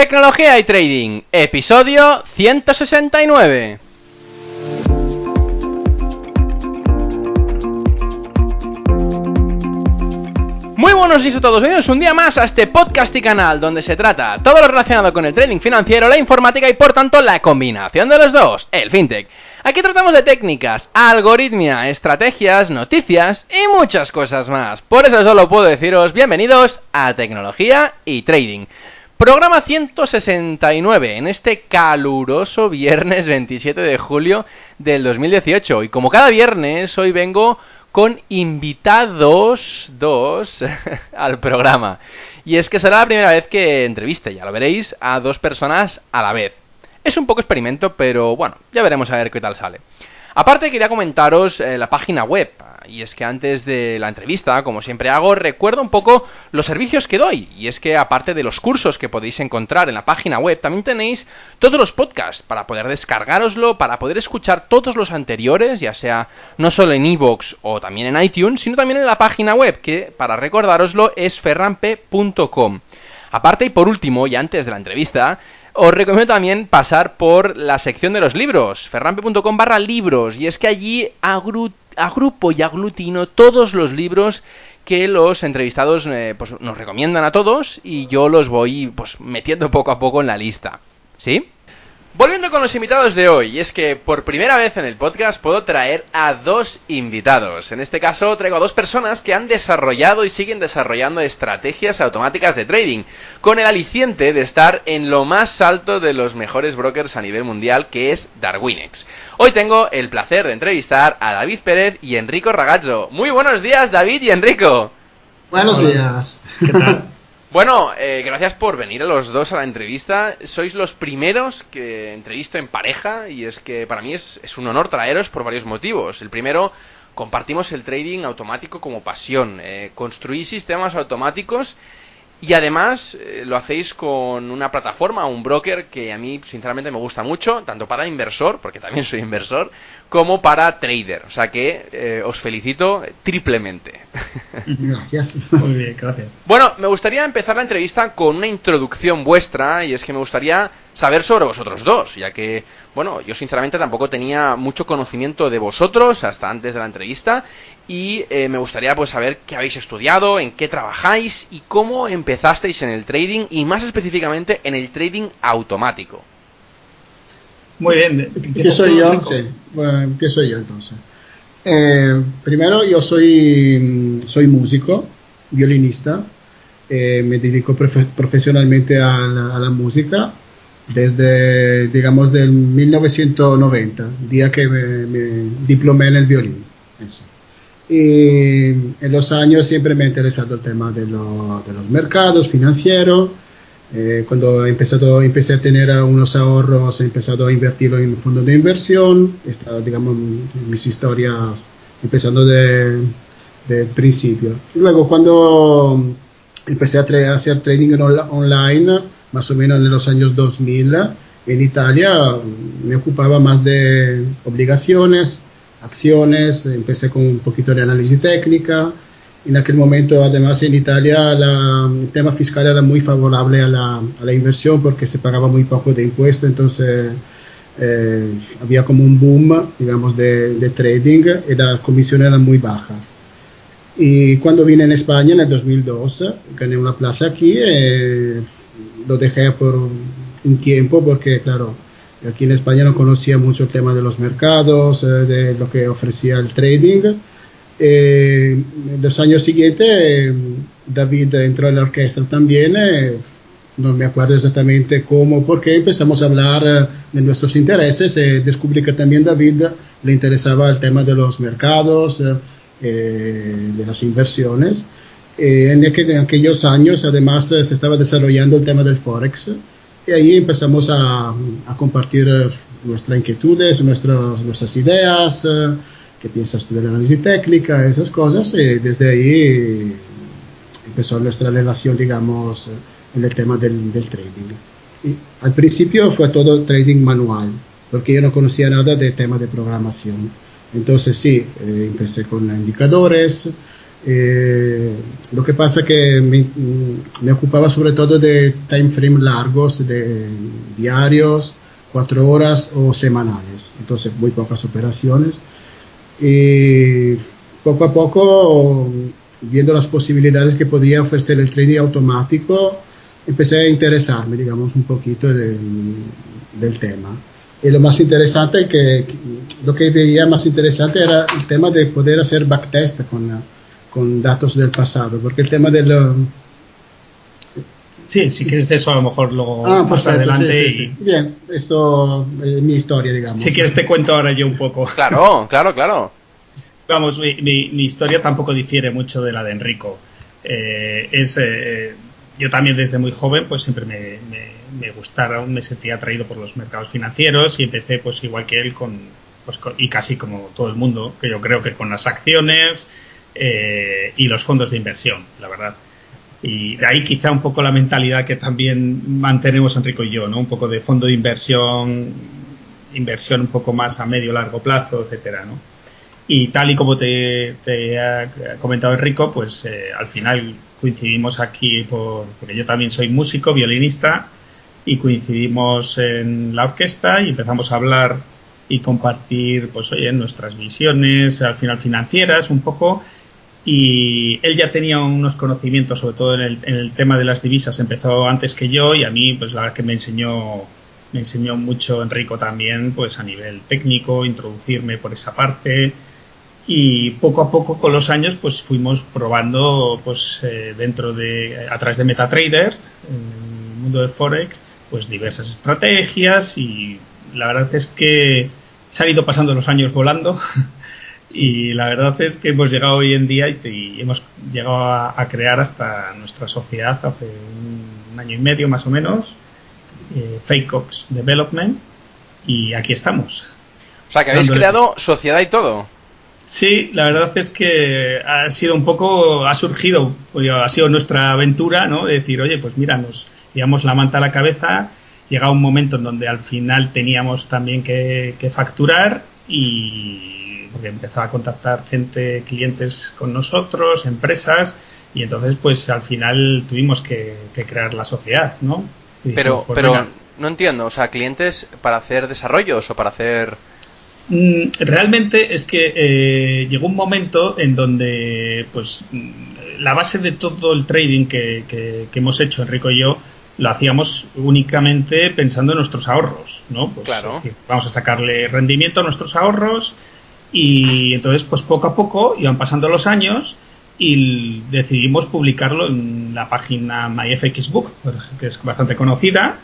Tecnología y Trading, episodio 169. Muy buenos días a todos, bienvenidos un día más a este podcast y canal donde se trata todo lo relacionado con el trading financiero, la informática y por tanto la combinación de los dos, el fintech. Aquí tratamos de técnicas, algoritmia, estrategias, noticias y muchas cosas más. Por eso solo puedo deciros bienvenidos a Tecnología y Trading. Programa 169 en este caluroso viernes 27 de julio del 2018. Y como cada viernes, hoy vengo con invitados dos al programa. Y es que será la primera vez que entreviste, ya lo veréis, a dos personas a la vez. Es un poco experimento, pero bueno, ya veremos a ver qué tal sale. Aparte quería comentaros eh, la página web, y es que antes de la entrevista, como siempre hago, recuerdo un poco los servicios que doy, y es que aparte de los cursos que podéis encontrar en la página web, también tenéis todos los podcasts para poder descargaroslo, para poder escuchar todos los anteriores, ya sea no solo en iVoox o también en iTunes, sino también en la página web, que para recordároslo es ferrampe.com. Aparte y por último, y antes de la entrevista, os recomiendo también pasar por la sección de los libros, ferrampe.com barra libros, y es que allí agrupo y aglutino todos los libros que los entrevistados eh, pues, nos recomiendan a todos y yo los voy pues, metiendo poco a poco en la lista. ¿Sí? Volviendo con los invitados de hoy, es que por primera vez en el podcast puedo traer a dos invitados. En este caso traigo a dos personas que han desarrollado y siguen desarrollando estrategias automáticas de trading, con el aliciente de estar en lo más alto de los mejores brokers a nivel mundial, que es Darwinex. Hoy tengo el placer de entrevistar a David Pérez y Enrico Ragazzo. Muy buenos días, David y Enrico. Buenos días. ¿Qué tal? Bueno, eh, gracias por venir a los dos a la entrevista. Sois los primeros que entrevisto en pareja y es que para mí es, un honor traeros por varios motivos. El primero, compartimos el trading automático como pasión. Eh, construís sistemas automáticos y además eh, lo hacéis con una plataforma, un broker que a mí sinceramente me gusta mucho, tanto para inversor, porque también soy inversor, como para trader. O sea que eh, os felicito triplemente. Gracias. Muy bien, gracias. Bueno, me gustaría empezar la entrevista con una introducción vuestra y es que me gustaría saber sobre vosotros dos, ya que, bueno, yo sinceramente tampoco tenía mucho conocimiento de vosotros hasta antes de la entrevista y eh, me gustaría pues saber qué habéis estudiado, en qué trabajáis y cómo empezasteis en el trading y más específicamente en el trading automático. Muy bien. Empiezo yo, sí. Bueno, empiezo yo entonces. Eh, primero, yo soy, soy músico, violinista. Eh, me dedico profesionalmente a la, música desde, digamos, del 1990, día que me, diplomé en el violín. Y en los años siempre me ha interesado el tema de, de los mercados financieros eh, cuando he empezado, empecé a tener unos ahorros, he empezado a invertirlo en fondos de inversión, está, digamos, mis historias empezando de, de principio. luego cuando empecé a, hacer trading online, más o menos en los años 2000, en Italia me ocupaba más de obligaciones, acciones, empecé con un poquito de análisis técnica, en aquel momento, además, en Italia el tema fiscal era muy favorable a la, a la, inversión porque se pagaba muy poco de impuesto, entonces eh, había como un boom, digamos, de, de, trading. Y la comisión era muy baja. Y cuando vine en España en el 2002, gané una plaza aquí, eh, lo dejé por un tiempo porque, claro, aquí en España no conocía mucho el tema de los mercados, eh, de lo que ofrecía el trading eh, en los años siguientes, David entró en la orquesta también. Eh, no me acuerdo exactamente cómo, porque empezamos a hablar eh, de nuestros intereses. descubrí que también David le interesaba el tema de los mercados, de las inversiones. En, en, aquellos años, además, se estaba desarrollando el tema del Forex. Y ahí empezamos a, a compartir nuestras inquietudes, nuestras, nuestras ideas que piensa estudiar análisis técnica, esas cosas, y desde ahí empezó nuestra relación, digamos, en el tema del, del trading. Y al principio fue todo trading manual, porque yo no conocía nada de tema de programación. Entonces sí, eh, empecé con indicadores, Eh, lo que pasa que me, me, ocupaba sobre todo de time frame largos, de diarios, cuatro horas o semanales, entonces muy pocas operaciones. Y poco a poco, viendo las posibilidades que podría ofrecer el trading automático, empecé a interesarme, digamos, un poquito del, del tema. Y lo más interesante, que, lo que veía más interesante era el tema de poder hacer backtest con, con datos del pasado, porque el tema del... Sí, si quieres de eso a lo mejor luego ah, más adelante. Sí, Bien, esto es eh, mi historia, digamos. Si quieres te cuento ahora yo un poco. Claro, claro, claro. Vamos, mi, mi, historia tampoco difiere mucho de la de Enrico. Eh, es, eh, yo también desde muy joven pues siempre me, me, gustaron, me sentía atraído por los mercados financieros y empecé pues igual que él con, pues, y casi como todo el mundo, que yo creo que con las acciones eh, y los fondos de inversión, la verdad. Y de ahí quizá un poco la mentalidad que también mantenemos Enrico y yo, ¿no? Un poco de fondo de inversión, inversión un poco más a medio largo plazo, etcétera, ¿no? Y tal y como te, ha comentado Enrico, pues eh, al final coincidimos aquí por, porque yo también soy músico, violinista, y coincidimos en la orquesta y empezamos a hablar y compartir, pues oye, nuestras visiones, al final financieras, un poco. Y él ya tenía unos conocimientos, sobre todo en el, tema de las divisas, empezó antes que yo y a mí, pues la verdad que me enseñó me enseñó mucho Enrico también, pues a nivel técnico, introducirme por esa parte, y poco a poco con los años pues fuimos probando pues eh, dentro de a través de MetaTrader en el mundo de forex pues diversas estrategias. Y la verdad es que se han ido pasando los años volando y la verdad es que hemos llegado hoy en día y, hemos llegado a, crear hasta nuestra sociedad hace un, año y medio más o menos eh, Fakeox Development y aquí estamos. O sea que habéis creado sociedad y todo. Sí, la verdad es que ha sido un poco, ha surgido, pues, ha sido nuestra aventura, ¿no? De decir, oye, pues mira, nos llevamos la manta a la cabeza, llega un momento en donde al final teníamos también que, facturar y porque empezaba a contactar gente, clientes con nosotros, empresas, y entonces pues al final tuvimos que, crear la sociedad, ¿no? pero, pues pero no entiendo, o sea, clientes para hacer desarrollos o para hacer Mm, realmente es que eh, llegó un momento en donde pues mm, la base de todo el trading que, que, hemos hecho Enrico y yo lo hacíamos únicamente pensando en nuestros ahorros, ¿no? Pues, claro. vamos a sacarle rendimiento a nuestros ahorros y entonces pues poco a poco iban pasando los años y decidimos publicarlo en la página MyFXBook, que es bastante conocida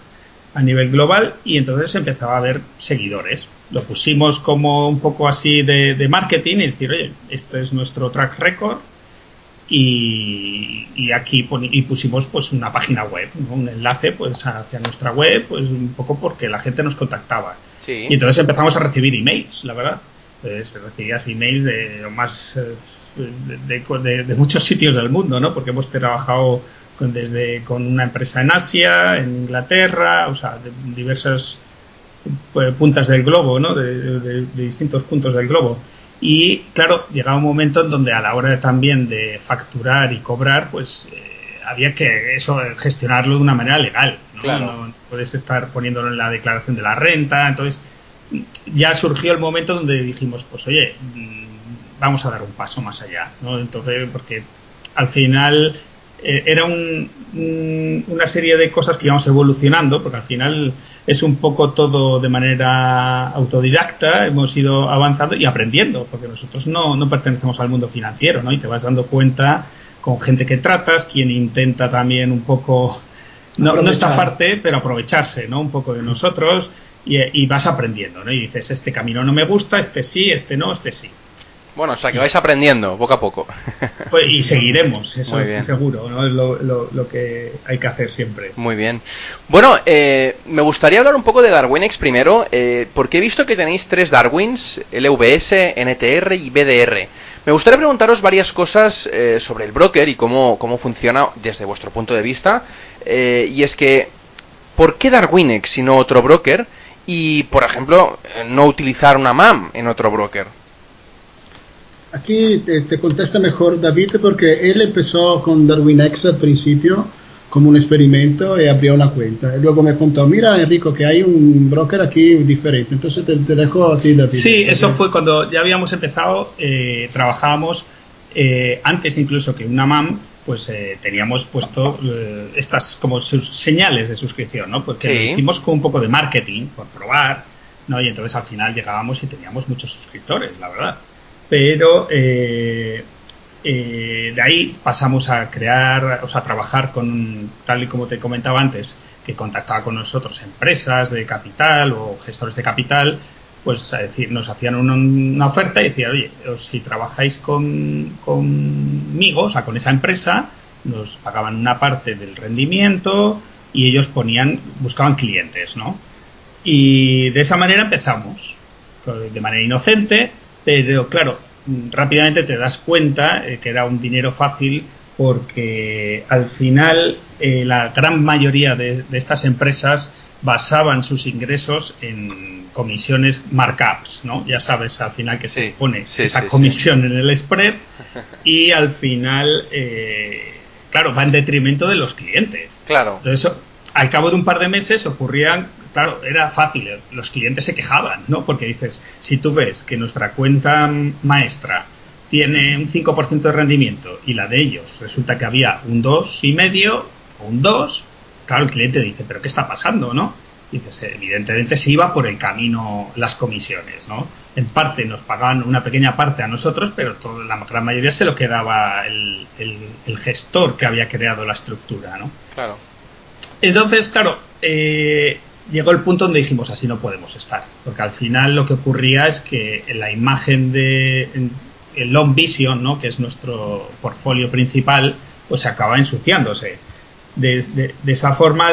a nivel global y entonces empezaba a haber seguidores. Lo pusimos como un poco así de, marketing y decir, oye, este es nuestro track record y, y aquí y pusimos pues una página web, un enlace pues hacia nuestra web, pues un poco porque la gente nos contactaba. Y entonces empezamos a recibir emails, la verdad. Pues recibías emails de más eh, de, de, muchos sitios del mundo, ¿no? Porque hemos trabajado con, desde con una empresa en Asia, en Inglaterra, o sea, de diversas pues, puntas del globo, ¿no? De, distintos puntos del globo. Y claro, llegaba un momento en donde a la hora también de facturar y cobrar, pues eh, había que eso gestionarlo de una manera legal. ¿no? no puedes estar poniéndolo en la declaración de la renta. Entonces, ya surgió el momento donde dijimos, pues oye, mm, vamos a dar un paso más allá. ¿no? Entonces, porque al final eh, era una serie de cosas que íbamos evolucionando, porque al final es un poco todo de manera autodidacta, hemos ido avanzando y aprendiendo, porque nosotros no, no pertenecemos al mundo financiero, ¿no? Y te vas dando cuenta con gente que tratas, quien intenta también un poco, no, no parte pero aprovecharse, ¿no? Un poco de nosotros y, y vas aprendiendo, ¿no? Y dices, este camino no me gusta, este sí, este no, este sí. Bueno, o sea que vais aprendiendo poco a poco. Pues, y seguiremos, eso es seguro, ¿no? Es lo, que hay que hacer siempre. Muy bien. Bueno, eh, me gustaría hablar un poco de Darwinex primero, eh, porque he visto que tenéis tres Darwins, LVS, NTR y BDR. Me gustaría preguntaros varias cosas eh, sobre el broker y cómo, cómo funciona desde vuestro punto de vista. y es que, ¿por qué Darwinex y no otro broker? Y, por ejemplo, no utilizar una MAM en otro broker. aquí te, contesta mejor David porque él empezó con Darwin X al principio como un experimento y abrió una cuenta. Y luego me contó, mira Enrico, que hay un broker aquí diferente. Entonces te, dejo a ti, David. Sí, eso fue cuando ya habíamos empezado, eh, trabajábamos eh, antes incluso que una MAM, pues eh, teníamos puesto eh, estas como sus señales de suscripción, ¿no? Porque lo hicimos con un poco de marketing, por probar, ¿no? Y entonces al final llegábamos y teníamos muchos suscriptores, la verdad. Pero de ahí pasamos a crear, o sea, a trabajar con, tal y como te comentaba antes, que contactaba con nosotros empresas de capital o gestores de capital pues a decir, nos hacían una, oferta y decían, oye, si trabajáis con, conmigo, o sea, con esa empresa, nos pagaban una parte del rendimiento y ellos ponían, buscaban clientes, ¿no? Y de esa manera empezamos, de manera inocente, pero claro, rápidamente te das cuenta eh, que era un dinero fácil porque al final eh, la gran mayoría de, estas empresas basaban sus ingresos en comisiones markups, ¿no? Ya sabes al final que se pone esa comisión en el spread y al final, eh, claro, va en detrimento de los clientes. Claro. Entonces, al cabo de un par de meses ocurrían, claro, era fácil, los clientes se quejaban, ¿no? Porque dices, si tú ves que nuestra cuenta maestra tiene un 5% de rendimiento y la de ellos resulta que había un 2,5 o un 2, claro, el cliente dice, pero ¿qué está pasando, no? Dices, evidentemente se iba por el camino las comisiones, ¿no? En parte nos pagaban una pequeña parte a nosotros, pero toda, la gran mayoría se lo quedaba el, el, gestor que había creado la estructura, ¿no? Claro. Entonces, claro, eh, llegó el punto donde dijimos, así no podemos estar, porque al final lo que ocurría es que la imagen de el Long Vision, ¿no? que es nuestro portfolio principal, pues acaba ensuciándose. De, esa forma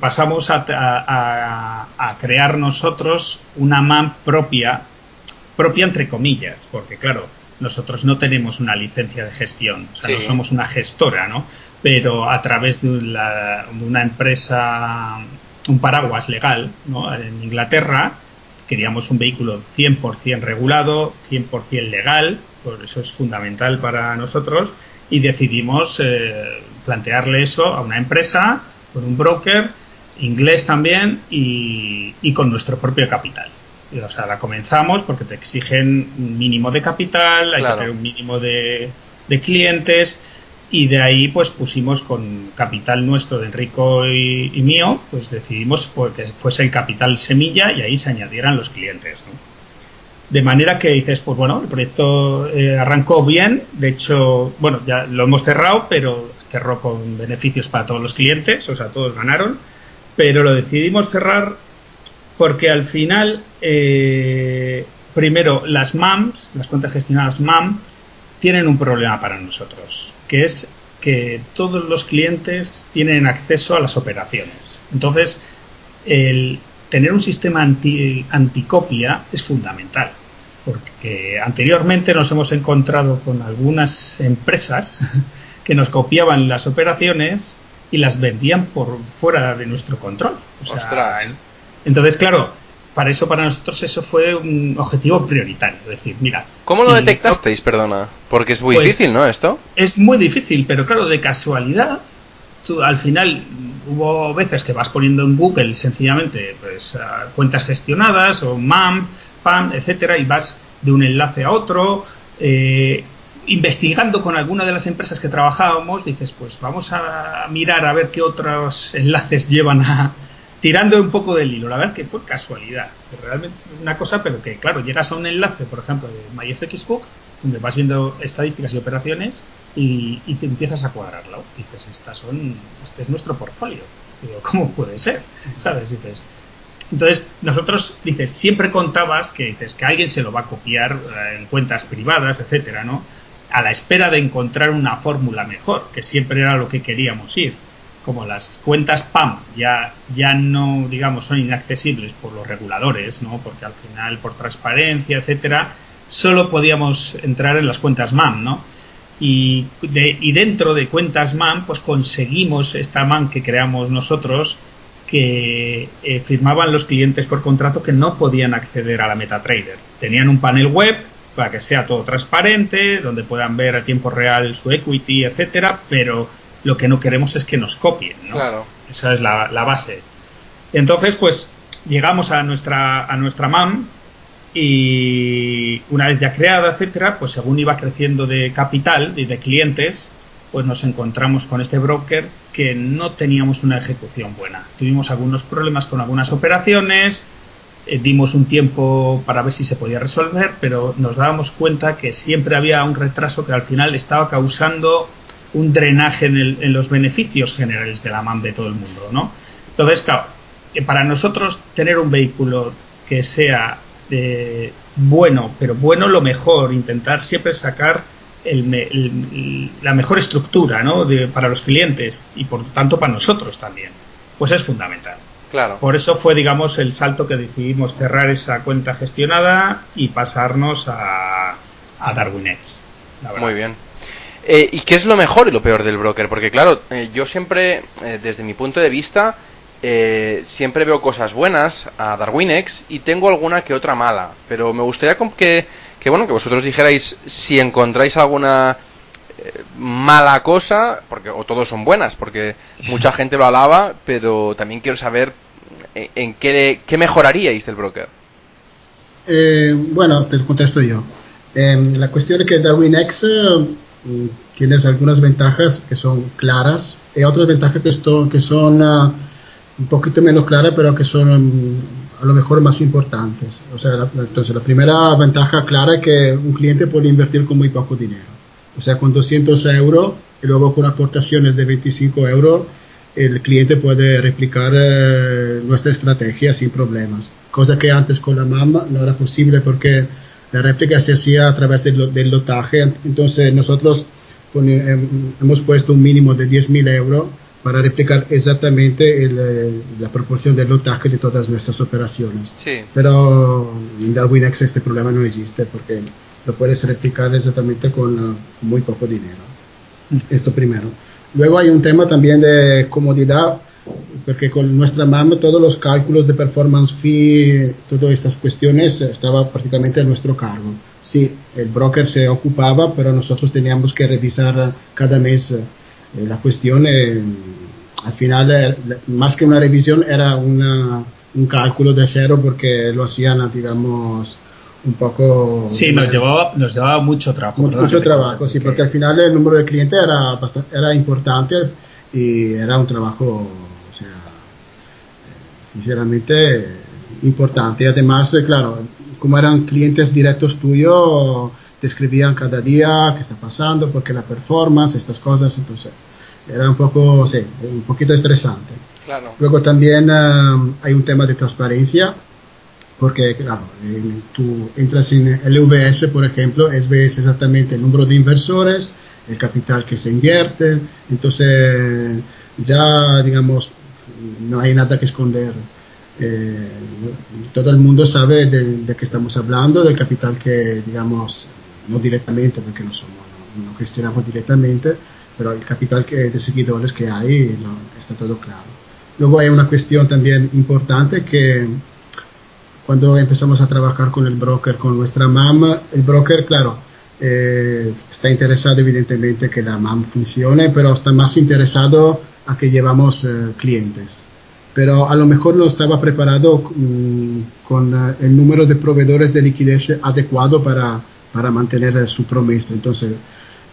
pasamos a, crear nosotros una MAM propia, propia entre comillas, porque claro, nosotros no tenemos una licencia de gestión, o sea, no somos una gestora, ¿no? Pero a través de, de una empresa, un paraguas legal, ¿no? En Inglaterra, queríamos un vehículo 100% regulado, 100% legal, por eso es fundamental para nosotros, y decidimos eh, plantearle eso a una empresa, con un broker, inglés también, y, con nuestro propio capital. O sea, la comenzamos porque te exigen un mínimo de capital, hay que tener un mínimo de, de clientes, y de ahí pues pusimos con capital nuestro de Enrico y, mío, pues decidimos pues, que fuese el capital semilla y ahí se añadieran los clientes. De manera que dices, pues bueno, el proyecto eh, arrancó bien, de hecho, bueno, ya lo hemos cerrado, pero cerró con beneficios para todos los clientes, o sea, todos ganaron, pero lo decidimos cerrar porque al final, eh, primero, las MAMs, las cuentas gestionadas MAM, tienen un problema para nosotros, que es que todos los clientes tienen acceso a las operaciones. Entonces, el tener un sistema anti, anticopia es fundamental, porque anteriormente nos hemos encontrado con algunas empresas que nos copiaban las operaciones y las vendían por fuera de nuestro control. entonces, claro, para eso, para nosotros, eso fue un objetivo prioritario. Es decir, mira. ¿Cómo lo detectasteis, perdona? Porque es muy pues, difícil, ¿no? Esto. Es muy difícil, pero claro, de casualidad, tú, al final hubo veces que vas poniendo en Google sencillamente pues cuentas gestionadas o MAM, PAM, etcétera, y vas de un enlace a otro. Eh, investigando con alguna de las empresas que trabajábamos, dices, pues vamos a mirar a ver qué otros enlaces llevan a, tirando un poco del hilo. La verdad que fue casualidad. Realmente una cosa, pero que claro, llegas a un enlace, por ejemplo, de MyFXBook, donde vas viendo estadísticas y operaciones y, te empiezas a cuadrarlo. dices, estas son, este es nuestro portfolio. Digo, ¿cómo puede ser? ¿Sabes? Dices, entonces, nosotros, dices, siempre contabas que dices que alguien se lo va a copiar eh, en cuentas privadas, etcétera, ¿no? A la espera de encontrar una fórmula mejor, que siempre era lo que queríamos ir como las cuentas PAM ya, ya no, digamos, son inaccesibles por los reguladores, ¿no? Porque al final, por transparencia, etcétera, solo podíamos entrar en las cuentas MAM, ¿no? Y, y dentro de cuentas MAM, pues conseguimos esta MAM que creamos nosotros, que eh, firmaban los clientes por contrato que no podían acceder a la MetaTrader. Tenían un panel web, para que sea todo transparente, donde puedan ver a tiempo real su equity, etcétera, pero lo que no queremos es que nos copien, ¿no? Claro. Esa es la, la base. Entonces, pues llegamos a nuestra, a nuestra MAM y una vez ya creada, etcétera, pues según iba creciendo de capital y de clientes, pues nos encontramos con este broker que no teníamos una ejecución buena. Tuvimos algunos problemas con algunas operaciones, eh, dimos un tiempo para ver si se podía resolver, pero nos dábamos cuenta que siempre había un retraso que al final estaba causando un drenaje en, el, en los beneficios generales de la MAM de todo el mundo, ¿no? Entonces, claro, que para nosotros tener un vehículo que sea eh, bueno, pero bueno lo mejor, intentar siempre sacar el, el, la mejor estructura ¿no? de, para los clientes y por tanto para nosotros también, pues es fundamental. Claro. Por eso fue, digamos, el salto que decidimos cerrar esa cuenta gestionada y pasarnos a, a DarwinX. Muy bien. Eh, ¿Y qué es lo mejor y lo peor del broker? Porque claro, eh, yo siempre, eh, desde mi punto de vista, siempre veo cosas buenas a Darwinex y tengo alguna que otra mala. Pero me gustaría que, que bueno, que vosotros dijerais si encontráis alguna mala cosa, porque o todos son buenas, porque mucha gente lo alaba, pero también quiero saber en, qué, qué, mejoraríais del broker. Bueno, te contesto yo. Em, la cuestión es que DarwinX mm, tienes algunas ventajas que son claras y otras ventajas que, que son uh, un poquito menos claras, pero que son um, a lo mejor más importantes. O sea, la, entonces la primera ventaja clara es que un cliente puede invertir con muy poco dinero. O sea, con 200 euros y luego con aportaciones de 25 euros, el cliente puede replicar eh, nuestra estrategia sin problemas. Cosa que antes con la MAM no era posible porque la réplica se hacía a través del, del lotaje. Entonces nosotros hemos puesto un mínimo de 10.000 euros para replicar exactamente el, la proporción del lotaje de todas nuestras operaciones. Sí. Pero en DarwinX este problema no existe porque lo puedes replicar exactamente con uh, muy poco dinero. Mm. Esto primero. Luego hay un tema también de comodidad, porque con nuestra MAM todos los cálculos de performance fee, todas estas cuestiones estaba prácticamente a nuestro cargo. Sí, el broker se ocupaba, pero nosotros teníamos que revisar cada mes eh, la cuestión, eh, al final, eh, más que una revisión, era una, un cálculo de cero porque lo hacían, digamos, un poco... Sí, nos llevaba, nos llevaba mucho trabajo. Mucho, mucho trabajo, sí, porque al final el número de clientes era, bastante, era importante y era un trabajo, o sea, sinceramente importante. Y además, claro, como eran clientes directos tuyos, te escribían cada día qué está pasando, porque la performance, estas cosas, entonces era un poco, sí, un poquito estresante. Claro. Luego también um, hay un tema de transparencia, porque claro, en, tú entras en el VS, por ejemplo, es ves exactamente el número de inversores, el capital que se invierte, entonces ya, digamos, no hay nada que esconder. Eh, todo el mundo sabe de, de qué estamos hablando, del capital que, digamos, no directamente, porque no, somos, no, no gestionamos directamente, pero el capital que, de seguidores que hay no, está todo claro. Luego hay una cuestión también importante que cuando empezamos a trabajar con el broker, con nuestra MAM, el broker, claro, eh, está interesado evidentemente que la MAM funcione, pero está más interesado a que llevamos eh, clientes. Pero a lo mejor no estaba preparado mmm, con uh, el número de proveedores de liquidez adecuado para, para mantener su promesa. Entonces,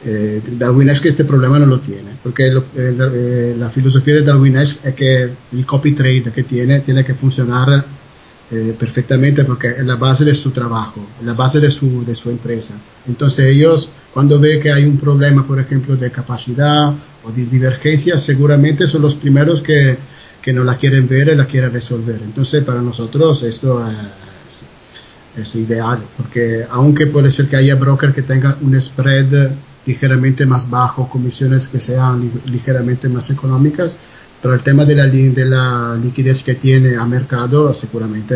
eh, Darwinesque este problema no lo tiene, porque lo, eh, la filosofía de Darwinesque es que el copy trade que tiene tiene que funcionar eh, perfectamente porque es la base de su trabajo, la base de su, de su empresa. Entonces ellos, cuando ve que hay un problema, por ejemplo, de capacidad o de divergencia, seguramente son los primeros que, que no la quieren ver y la quieren resolver. Entonces, para nosotros esto es, es ideal, porque aunque puede ser que haya broker que tengan un spread ligeramente más bajo, comisiones que sean ligeramente más económicas, pero el tema de la, de la liquidez que tiene a mercado seguramente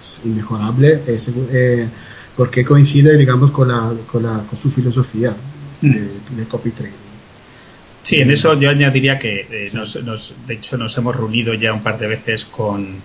es inmejorable, es, eh, porque coincide, digamos, con, la, con, la, con su filosofía de, de, copy trading. Sí, en eso yo añadiría que eh, nos, nos, de hecho nos hemos reunido ya un par de veces con,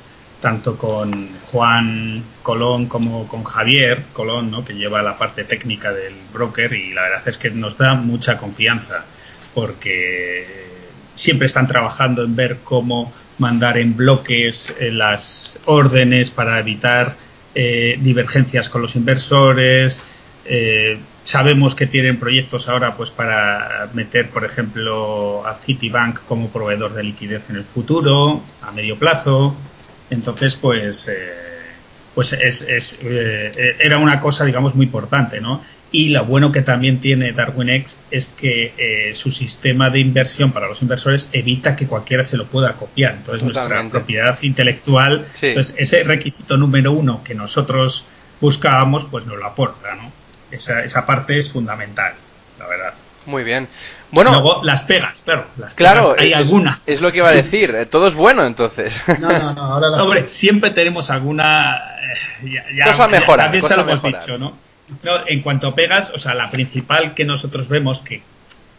tanto con Juan Colón como con Javier Colón, ¿no? que lleva la parte técnica del broker y la verdad es que nos da mucha confianza porque siempre están trabajando en ver cómo mandar en bloques eh, las órdenes para evitar eh, divergencias con los inversores. Eh, sabemos que tienen proyectos ahora pues para meter, por ejemplo, a Citibank como proveedor de liquidez en el futuro, a medio plazo. Entonces, pues, pues es, era una cosa, digamos, muy importante, ¿no? Y lo bueno que también tiene DarwinX es que eh, su sistema de inversión para los inversores evita que cualquiera se lo pueda copiar. Entonces, nuestra propiedad intelectual, pues ese requisito número uno que nosotros buscábamos, pues nos lo aporta, ¿no? Esa, esa parte es fundamental, la verdad. Muy bien. Bueno, luego las pegas, claro. Las claro, hay alguna. Es lo que iba a decir. Eh, todo es bueno, entonces. No, no, no. Ahora las Hombre, siempre tenemos alguna. Eh, ya, cosa mejora. también se lo hemos dicho, ¿no? No, en cuanto a pegas, o sea, la principal que nosotros vemos, que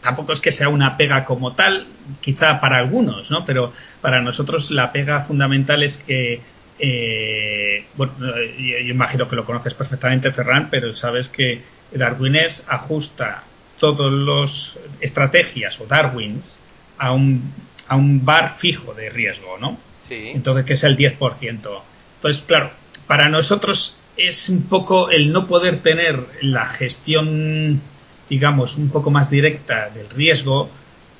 tampoco es que sea una pega como tal, quizá para algunos, ¿no? Pero para nosotros la pega fundamental es que, eh, bueno, yo, imagino que lo conoces perfectamente, Ferran, pero sabes que Darwines ajusta todas las estrategias o Darwins a un, a un bar fijo de riesgo, ¿no? Sí. Entonces, que es el 10%. Entonces, claro, para nosotros es un poco el no poder tener la gestión, digamos, un poco más directa del riesgo,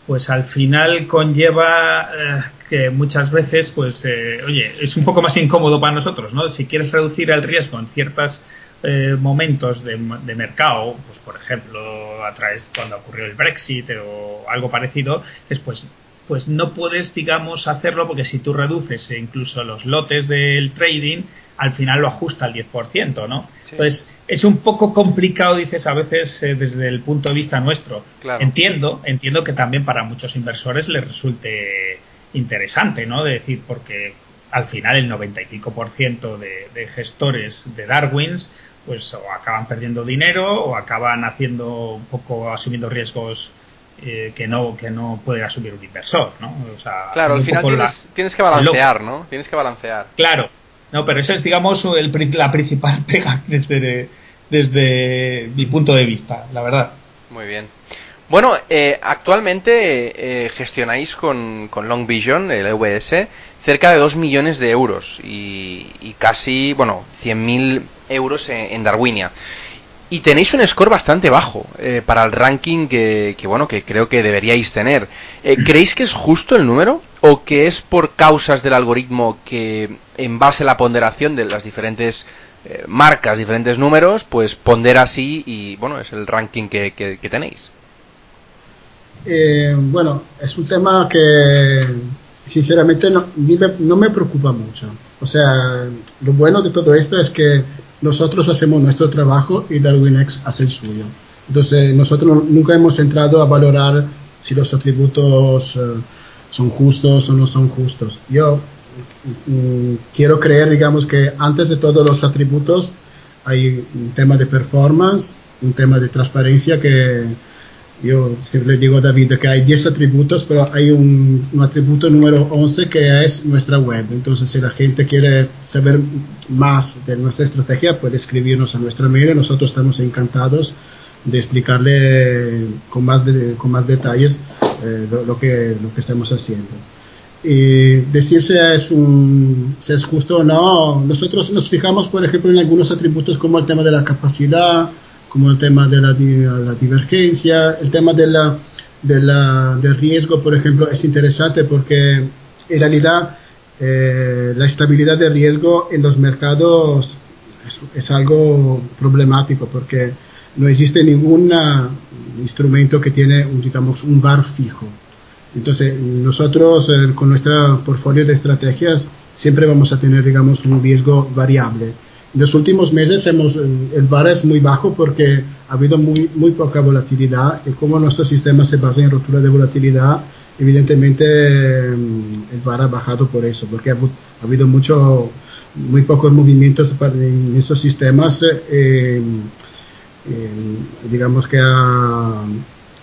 pues al final conlleva eh, que muchas veces, pues, eh, oye, es un poco más incómodo para nosotros, ¿no? Si quieres reducir el riesgo en ciertos eh, momentos de, mercado, pues, por ejemplo, a través cuando ocurrió el Brexit o algo parecido, es pues pues no puedes, digamos, hacerlo porque si tú reduces incluso los lotes del trading, al final lo ajusta al 10%, ¿no? Entonces, es un poco complicado, dices, a veces eh, desde el punto de vista nuestro. Entiendo, entiendo que también para muchos inversores les resulte interesante, ¿no? De decir, porque al final el 90 y pico por ciento de, de gestores de Darwins pues o acaban perdiendo dinero o acaban haciendo un poco asumiendo riesgos eh, que no que no puede asumir un inversor, ¿no? O sea, claro, al final tienes, que balancear, ¿no? Tienes que balancear. Claro, no, pero eso es, digamos, la principal pega desde, desde mi punto de vista, la verdad. Muy bien. Bueno, eh, actualmente eh, gestionáis con, con, Long Vision, el EVS, cerca de 2 millones de euros y, y casi, bueno, 100.000 euros en, en Darwinia. Y tenéis un score bastante bajo eh, para el ranking que, bueno, que creo que deberíais tener. Eh, ¿Creéis que es justo el número? ¿O que es por causas del algoritmo que, en base a la ponderación de las diferentes eh, marcas, diferentes números, pues pondera así y, bueno, es el ranking que, tenéis? bueno, es un tema que, sinceramente, no, no me preocupa mucho. O sea, lo bueno de todo esto es que nosotros hacemos nuestro trabajo y DarwinX hace el suyo. Entonces, nosotros nunca hemos entrado a valorar si los atributos eh, son justos o no son justos. Yo mm, quiero creer, digamos, que antes de todos los atributos hay un tema de performance, un tema de transparencia que, yo siempre digo a David que hay 10 atributos, pero hay un, atributo número 11 que es nuestra web. Entonces, si la gente quiere saber más de nuestra estrategia, puede escribirnos a nuestra mail nosotros estamos encantados de explicarle con más, con más detalles eh, lo, que, lo que estamos haciendo. Y decir si es, un, si es justo o no, nosotros nos fijamos, por ejemplo, en algunos atributos como el tema de la capacidad, como el tema de la, la divergencia, el tema de la, de la, del riesgo, por ejemplo, es interesante porque en realidad eh, la estabilidad de riesgo en los mercados es, es, algo problemático porque no existe ningún instrumento que tiene digamos, un bar fijo. Entonces, nosotros eh, con nuestro portfolio de estrategias siempre vamos a tener, digamos, un riesgo variable en los últimos meses hemos, el VAR es muy bajo porque ha habido muy, muy poca volatilidad y como nuestro sistema se basa en rotura de volatilidad, evidentemente mm, el VAR ha bajado por eso, porque ha, habido mucho, muy pocos movimientos en esos sistemas, eh, eh, digamos que ha,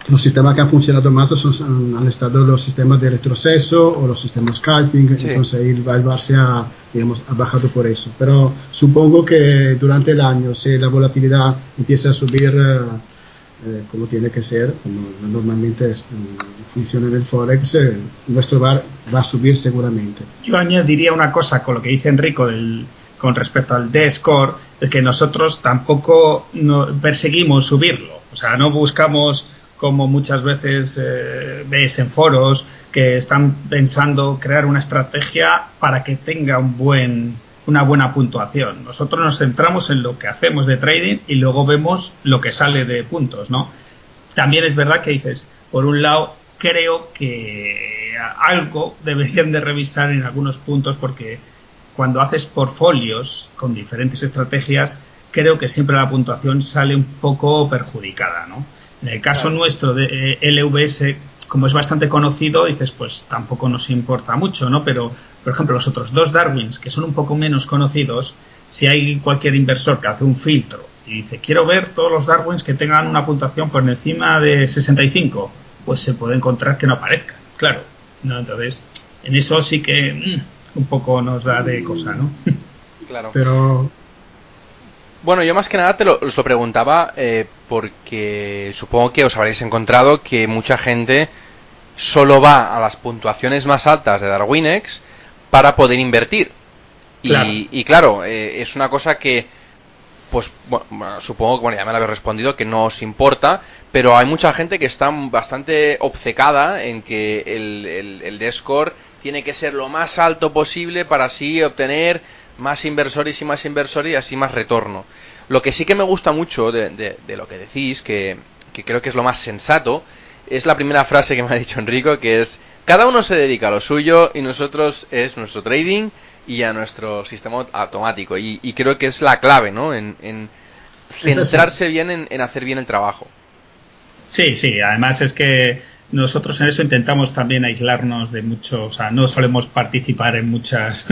los sistemas que han funcionado más son, han estado los sistemas de retroceso o los sistemas scalping, entonces ahí el VAR se ha, digamos, ha bajado por eso. Pero supongo que durante el año, si la volatilidad empieza a subir eh, eh, como tiene que ser, como normalmente mm, funciona en el Forex, eh, nuestro VAR va a subir seguramente. Yo añadiría una cosa con lo que dice Enrico del, con respecto al D-Score, es que nosotros tampoco no, perseguimos subirlo. O sea, no buscamos como muchas veces eh, ves en foros que están pensando crear una estrategia para que tenga un buen una buena puntuación. Nosotros nos centramos en lo que hacemos de trading y luego vemos lo que sale de puntos, ¿no? También es verdad que dices, por un lado, creo que algo deberían de revisar en algunos puntos porque cuando haces portfolios con diferentes estrategias, creo que siempre la puntuación sale un poco perjudicada, ¿no? En el caso nuestro de eh, LVS, como es bastante conocido, dices, pues tampoco nos importa mucho, ¿no? Pero, por ejemplo, los otros dos Darwins, que son un poco menos conocidos, si hay cualquier inversor que hace un filtro y dice, quiero ver todos los Darwins que tengan una puntuación por encima de 65, pues se puede encontrar que no aparezcan, claro. ¿no? Entonces, en eso sí que mm, un poco nos da de cosa, ¿no? Claro. Pero bueno, yo más que nada te lo, os lo preguntaba eh, porque supongo que os habréis encontrado que mucha gente solo va a las puntuaciones más altas de Darwinex para poder invertir. Y, claro, eh, es una cosa que, pues bueno, supongo que bueno, ya me lo habéis respondido, que no os importa, pero hay mucha gente que está bastante obcecada en que el, el, el D-Score tiene que ser lo más alto posible para así obtener más inversores y más inversores y así más retorno. Lo que sí que me gusta mucho de, lo que decís, que, creo que es lo más sensato, es la primera frase que me ha dicho Enrico, que es, cada uno se dedica a lo suyo y nosotros es nuestro trading y a nuestro sistema automático. Y, creo que es la clave, ¿no? En, centrarse bien en, en hacer bien el trabajo. Sí, sí, además es que nosotros en eso intentamos también aislarnos de mucho, o sea, no solemos participar en muchas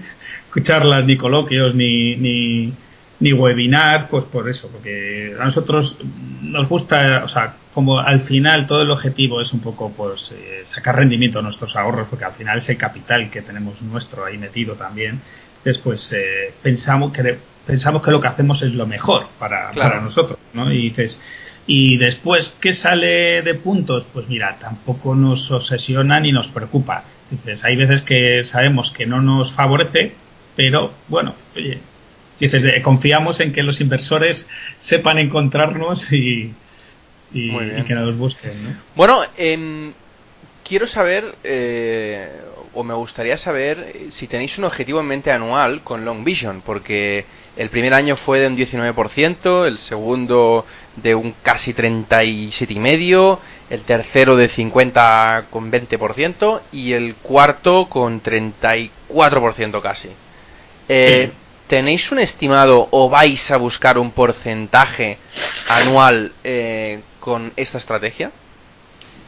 charlas, ni coloquios, ni, ni, ni webinars, pues por eso, porque a nosotros nos gusta, o sea, como al final todo el objetivo es un poco pues eh, sacar rendimiento a nuestros ahorros, porque al final es el capital que tenemos nuestro ahí metido también. Entonces, pues eh, pensamos que pensamos que lo que hacemos es lo mejor para, para nosotros, ¿no? Y dices, y después, ¿qué sale de puntos? Pues mira, tampoco nos obsesiona ni nos preocupa. Dices, hay veces que sabemos que no nos favorece, pero bueno, oye, dices, eh, confiamos en que los inversores sepan encontrarnos y, y, que nos busquen. ¿no? Bueno, em, quiero saber, eh, o me gustaría saber, si tenéis un objetivo en mente anual con Long Vision, porque el primer año fue de un 19%, el segundo de un casi 37,5%, el tercero de 50 con 20% y el cuarto con 34% casi. Eh, ¿Tenéis un estimado o vais a buscar un porcentaje anual eh, con esta estrategia?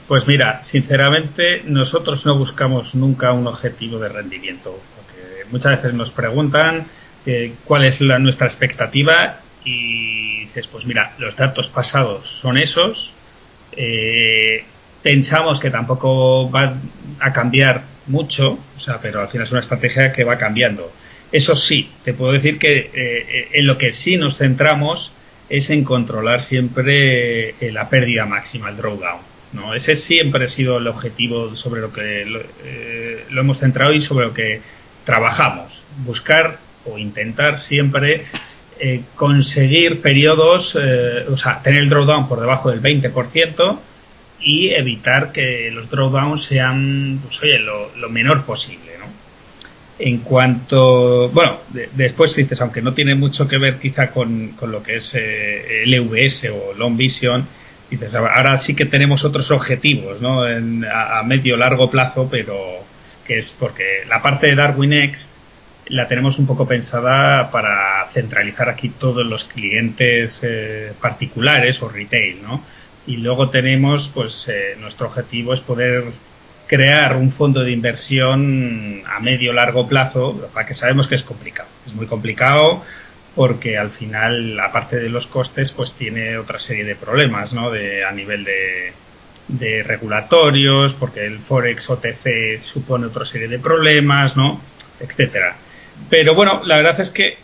Pues mira, sinceramente nosotros no buscamos nunca un objetivo de rendimiento. Porque muchas veces nos preguntan eh, cuál es la, nuestra expectativa y dices, pues mira, los datos pasados son esos. Eh, pensamos que tampoco va a cambiar mucho, o sea, pero al final es una estrategia que va cambiando. Eso sí, te puedo decir que eh, en lo que sí nos centramos es en controlar siempre la pérdida máxima, el drawdown. ¿No? Ese siempre ha sido el objetivo sobre lo que lo, lo hemos centrado y sobre lo que trabajamos. Buscar o intentar siempre eh, conseguir periodos, eh, o sea, tener el drawdown por debajo del 20% y evitar que los drawdowns sean, pues oye, lo, menor posible, ¿no? En cuanto, bueno, después dices, aunque no tiene mucho que ver quizá con, con lo que es eh, LVS o Long Vision, dices, ahora sí que tenemos otros objetivos, ¿no? En, a, a medio largo plazo, pero que es porque la parte de Darwin X la tenemos un poco pensada para centralizar aquí todos los clientes eh, particulares o retail, ¿no? Y luego tenemos, pues, eh, nuestro objetivo es poder crear un fondo de inversión a medio largo plazo, para que sabemos que es complicado. Es muy complicado porque al final, aparte de los costes, pues tiene otra serie de problemas, ¿no? De, a nivel de, de regulatorios, porque el Forex OTC supone otra serie de problemas, ¿no? Etcétera. Pero bueno, la verdad es que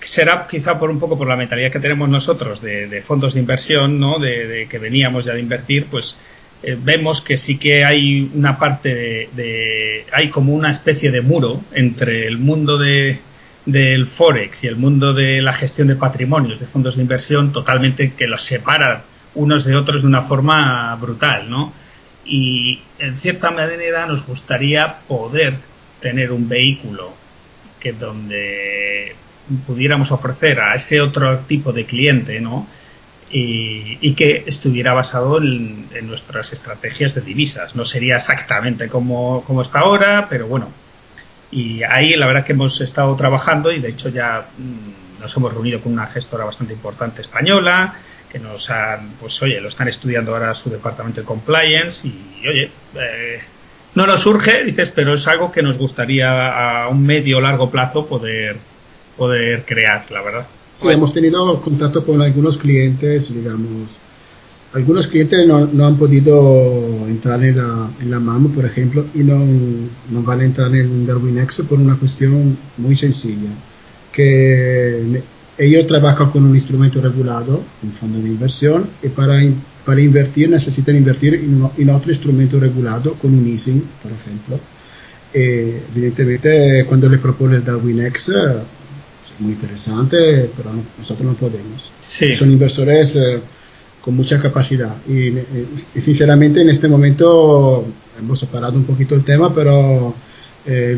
será quizá por un poco por la mentalidad que tenemos nosotros de, fondos de inversión, ¿no? De, que veníamos ya de invertir, pues eh, vemos que sí que hay una parte de, hay como una especie de muro entre el mundo de, del forex y el mundo de la gestión de patrimonios de fondos de inversión totalmente que los separa unos de otros de una forma brutal, ¿no? Y en cierta manera nos gustaría poder tener un vehículo que donde pudiéramos ofrecer a ese otro tipo de cliente, ¿no? Y, que estuviera basado en, nuestras estrategias de divisas. No sería exactamente como, como está ahora, pero bueno. Y ahí la verdad que hemos estado trabajando y de hecho ya mm, nos hemos reunido con una gestora bastante importante española que nos han, pues oye, lo están estudiando ahora su departamento de compliance y oye, eh, no nos surge, dices, pero es algo que nos gustaría a un medio o largo plazo poder, poder crear, la verdad. Sí, hemos tenido contacto con algunos clientes, digamos, algunos clientes no, no han podido entrar en la, en la MAM, por ejemplo, y no, no van a entrar en Darwinex por una cuestión muy sencilla, que ellos trabajan con un instrumento regulado, un fondo de inversión, y para, para invertir necesitan invertir en, en, otro instrumento regulado, con un easing, por ejemplo. Eh, evidentemente, cuando le propones Darwinex, es muy interesante, pero nosotros no podemos. Son inversores eh, con mucha capacidad. Y, y, sinceramente, en este momento hemos separado un poquito el tema, pero eh,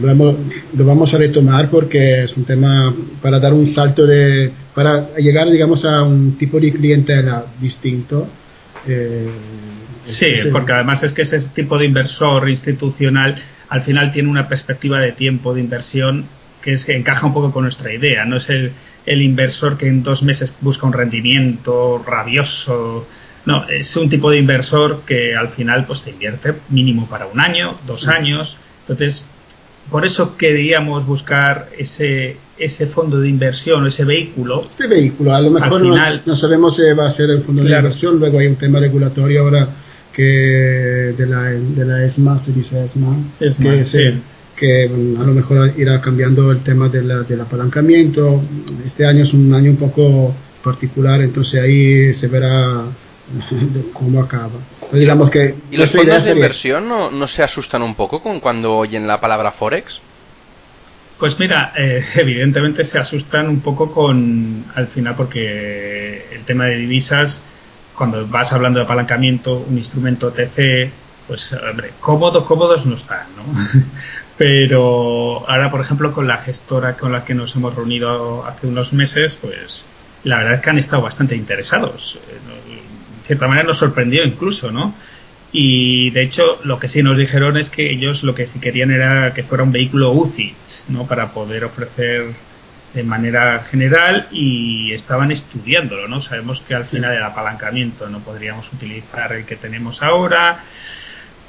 lo, lo, vamos a retomar porque es un tema para dar un salto de, para llegar, digamos, a un tipo de clientela distinto. Eh, sí, porque además es que ese tipo de inversor institucional al final tiene una perspectiva de tiempo de inversión que, es, que encaja un poco con nuestra idea. No es el, el inversor que en dos meses busca un rendimiento rabioso. No, es un tipo de inversor que al final pues te invierte mínimo para un año, dos años. Entonces, por eso queríamos buscar ese, ese fondo de inversión, ese vehículo. Este vehículo, a lo mejor no, sabemos si va a ser el fondo de inversión, luego hay un tema regulatorio ahora que de la, de la ESMA, se dice ESMA, que, que mm, a lo mejor irá cambiando el tema de del apalancamiento. Este año es un año un poco particular, entonces ahí se verá cómo acaba. digamos que ¿Y los fondos de inversión no, no, se asustan un poco con cuando oyen la palabra Forex? Pues mira, eh, evidentemente se asustan un poco con, al final, porque el tema de divisas, cuando vas hablando de apalancamiento, un instrumento TC, pues, hombre, cómodos, cómodos no están, ¿no? Pero ahora, por ejemplo, con la gestora con la que nos hemos reunido hace unos meses, pues la verdad es que han estado bastante interesados. Eh, cierta manera nos sorprendió incluso, ¿no? Y de hecho, lo que sí nos dijeron es que ellos lo que sí querían era que fuera un vehículo UCITS, ¿no? Para poder ofrecer de manera general y estaban estudiándolo, ¿no? Sabemos que al final del apalancamiento no podríamos utilizar el que tenemos ahora,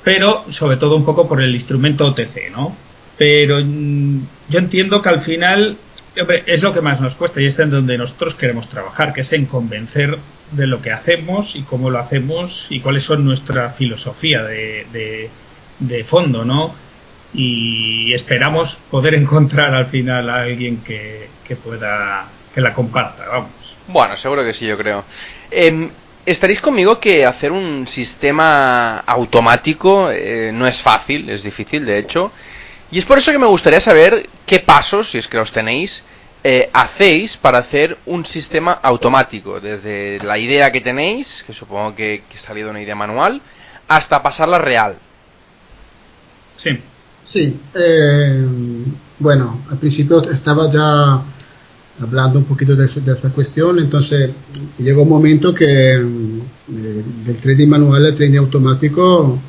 pero sobre todo un poco por el instrumento OTC, ¿no? Pero mm, yo entiendo que al final es lo que más nos cuesta y es en donde nosotros queremos trabajar, que es en convencer de lo que hacemos y cómo lo hacemos y cuáles son nuestra filosofía de, de, fondo, ¿no? Y esperamos poder encontrar al final a alguien que, pueda, que la comparta, vamos. Bueno, seguro que sí, yo creo. Estaréis conmigo que hacer un sistema automático eh, no es fácil, es difícil, de hecho. Y es por eso que me gustaría saber qué pasos, si es que los tenéis, eh, hacéis para hacer un sistema automático, desde la idea que tenéis, que supongo que, que ha salido una idea manual, hasta pasarla real. Sí. Sí. Eh, bueno, al principio estaba ya hablando un poquito de, esta cuestión, entonces llegó un momento que eh, del trading manual al trading automático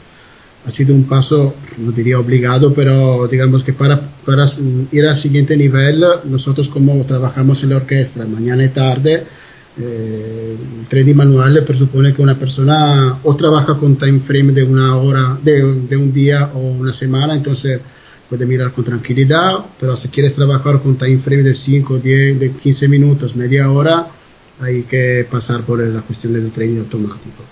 ha sido un paso, no diría obligado, pero digamos que para, para ir al siguiente nivel, nosotros como trabajamos en la orquesta mañana y tarde, eh, el trading manual presupone que una persona o trabaja con time frame de una hora, de, de, un día o una semana, entonces puede mirar con tranquilidad, pero si quieres trabajar con time frame de 5, 10, de 15 minutos, media hora, hay que pasar por la cuestión del trading automático.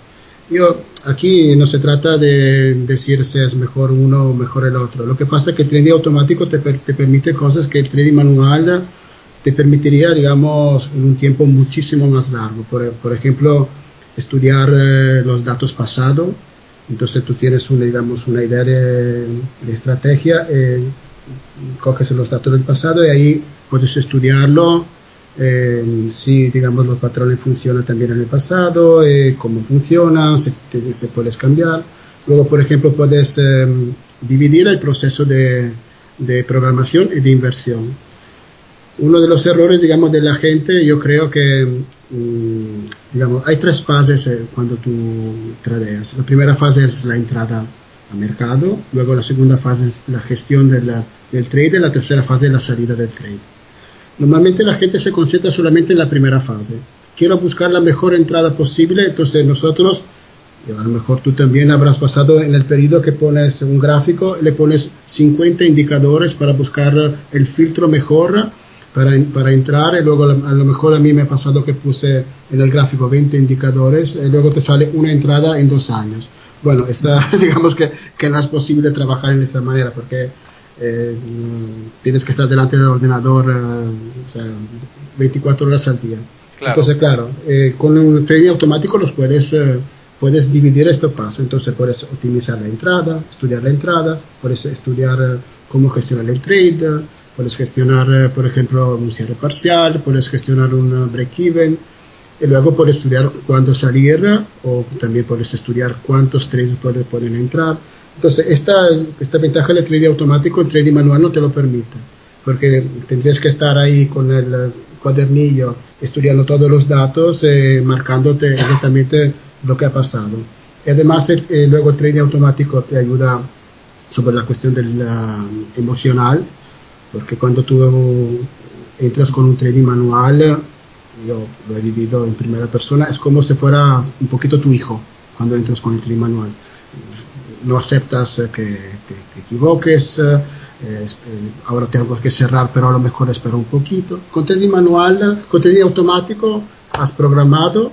Yo, aquí no se trata de decir si es mejor uno o mejor el otro. Lo que pasa es que el trading automático te, te permite cosas que el trading manual te permitiría, digamos, en un tiempo muchísimo más largo. Por, por ejemplo, estudiar eh, los datos pasados. Entonces tú tienes una, digamos, una idea de, de estrategia, eh, coges los datos del pasado y ahí puedes estudiarlo eh, si digamos los patrones funcionan también en el pasado, eh, cómo funcionan, se, se, puedes cambiar. Luego, por ejemplo, puedes eh, dividir el proceso de, de, programación y de inversión. Uno de los errores, digamos, de la gente, yo creo que, mmm, digamos, hay tres fases eh, cuando tú tradeas. La primera fase es la entrada al mercado, luego la segunda fase es la gestión de la, del trade y la tercera fase es la salida del trade. Normalmente la gente se concentra solamente en la primera fase. Quiero buscar la mejor entrada posible, entonces nosotros, a lo mejor tú también habrás pasado en el periodo que pones un gráfico, le pones 50 indicadores para buscar el filtro mejor para, para entrar y luego a lo mejor a mí me ha pasado que puse en el gráfico 20 indicadores y luego te sale una entrada en dos años. Bueno, está, digamos que, que no es posible trabajar en esta manera porque eh, tienes que estar delante del ordenador eh, o sea, 24 horas al día. Claro. Entonces, claro, eh, con un trading automático los puedes, eh, puedes dividir este paso. Entonces, puedes optimizar la entrada, estudiar la entrada, puedes estudiar eh, cómo gestionar el trade, puedes gestionar, por ejemplo, un cierre parcial, puedes gestionar un break-even. Y luego puedes estudiar cuándo salir o también puedes estudiar cuántos trades pueden entrar entonces, esta, esta ventaja del trading automático, el trading manual no te lo permite, porque tendrías que estar ahí con el cuadernillo estudiando todos los datos, eh, marcándote exactamente lo que ha pasado. Y además, eh, luego el trading automático te ayuda sobre la cuestión del emocional, porque cuando tú entras con un trading manual, yo lo he vivido en primera persona, es como si fuera un poquito tu hijo cuando entras con el trading manual no aceptas que te, te equivoques, eh, eh, ahora tengo que cerrar, pero a lo mejor espero un poquito. Con trading manual, con trading automático, has programado,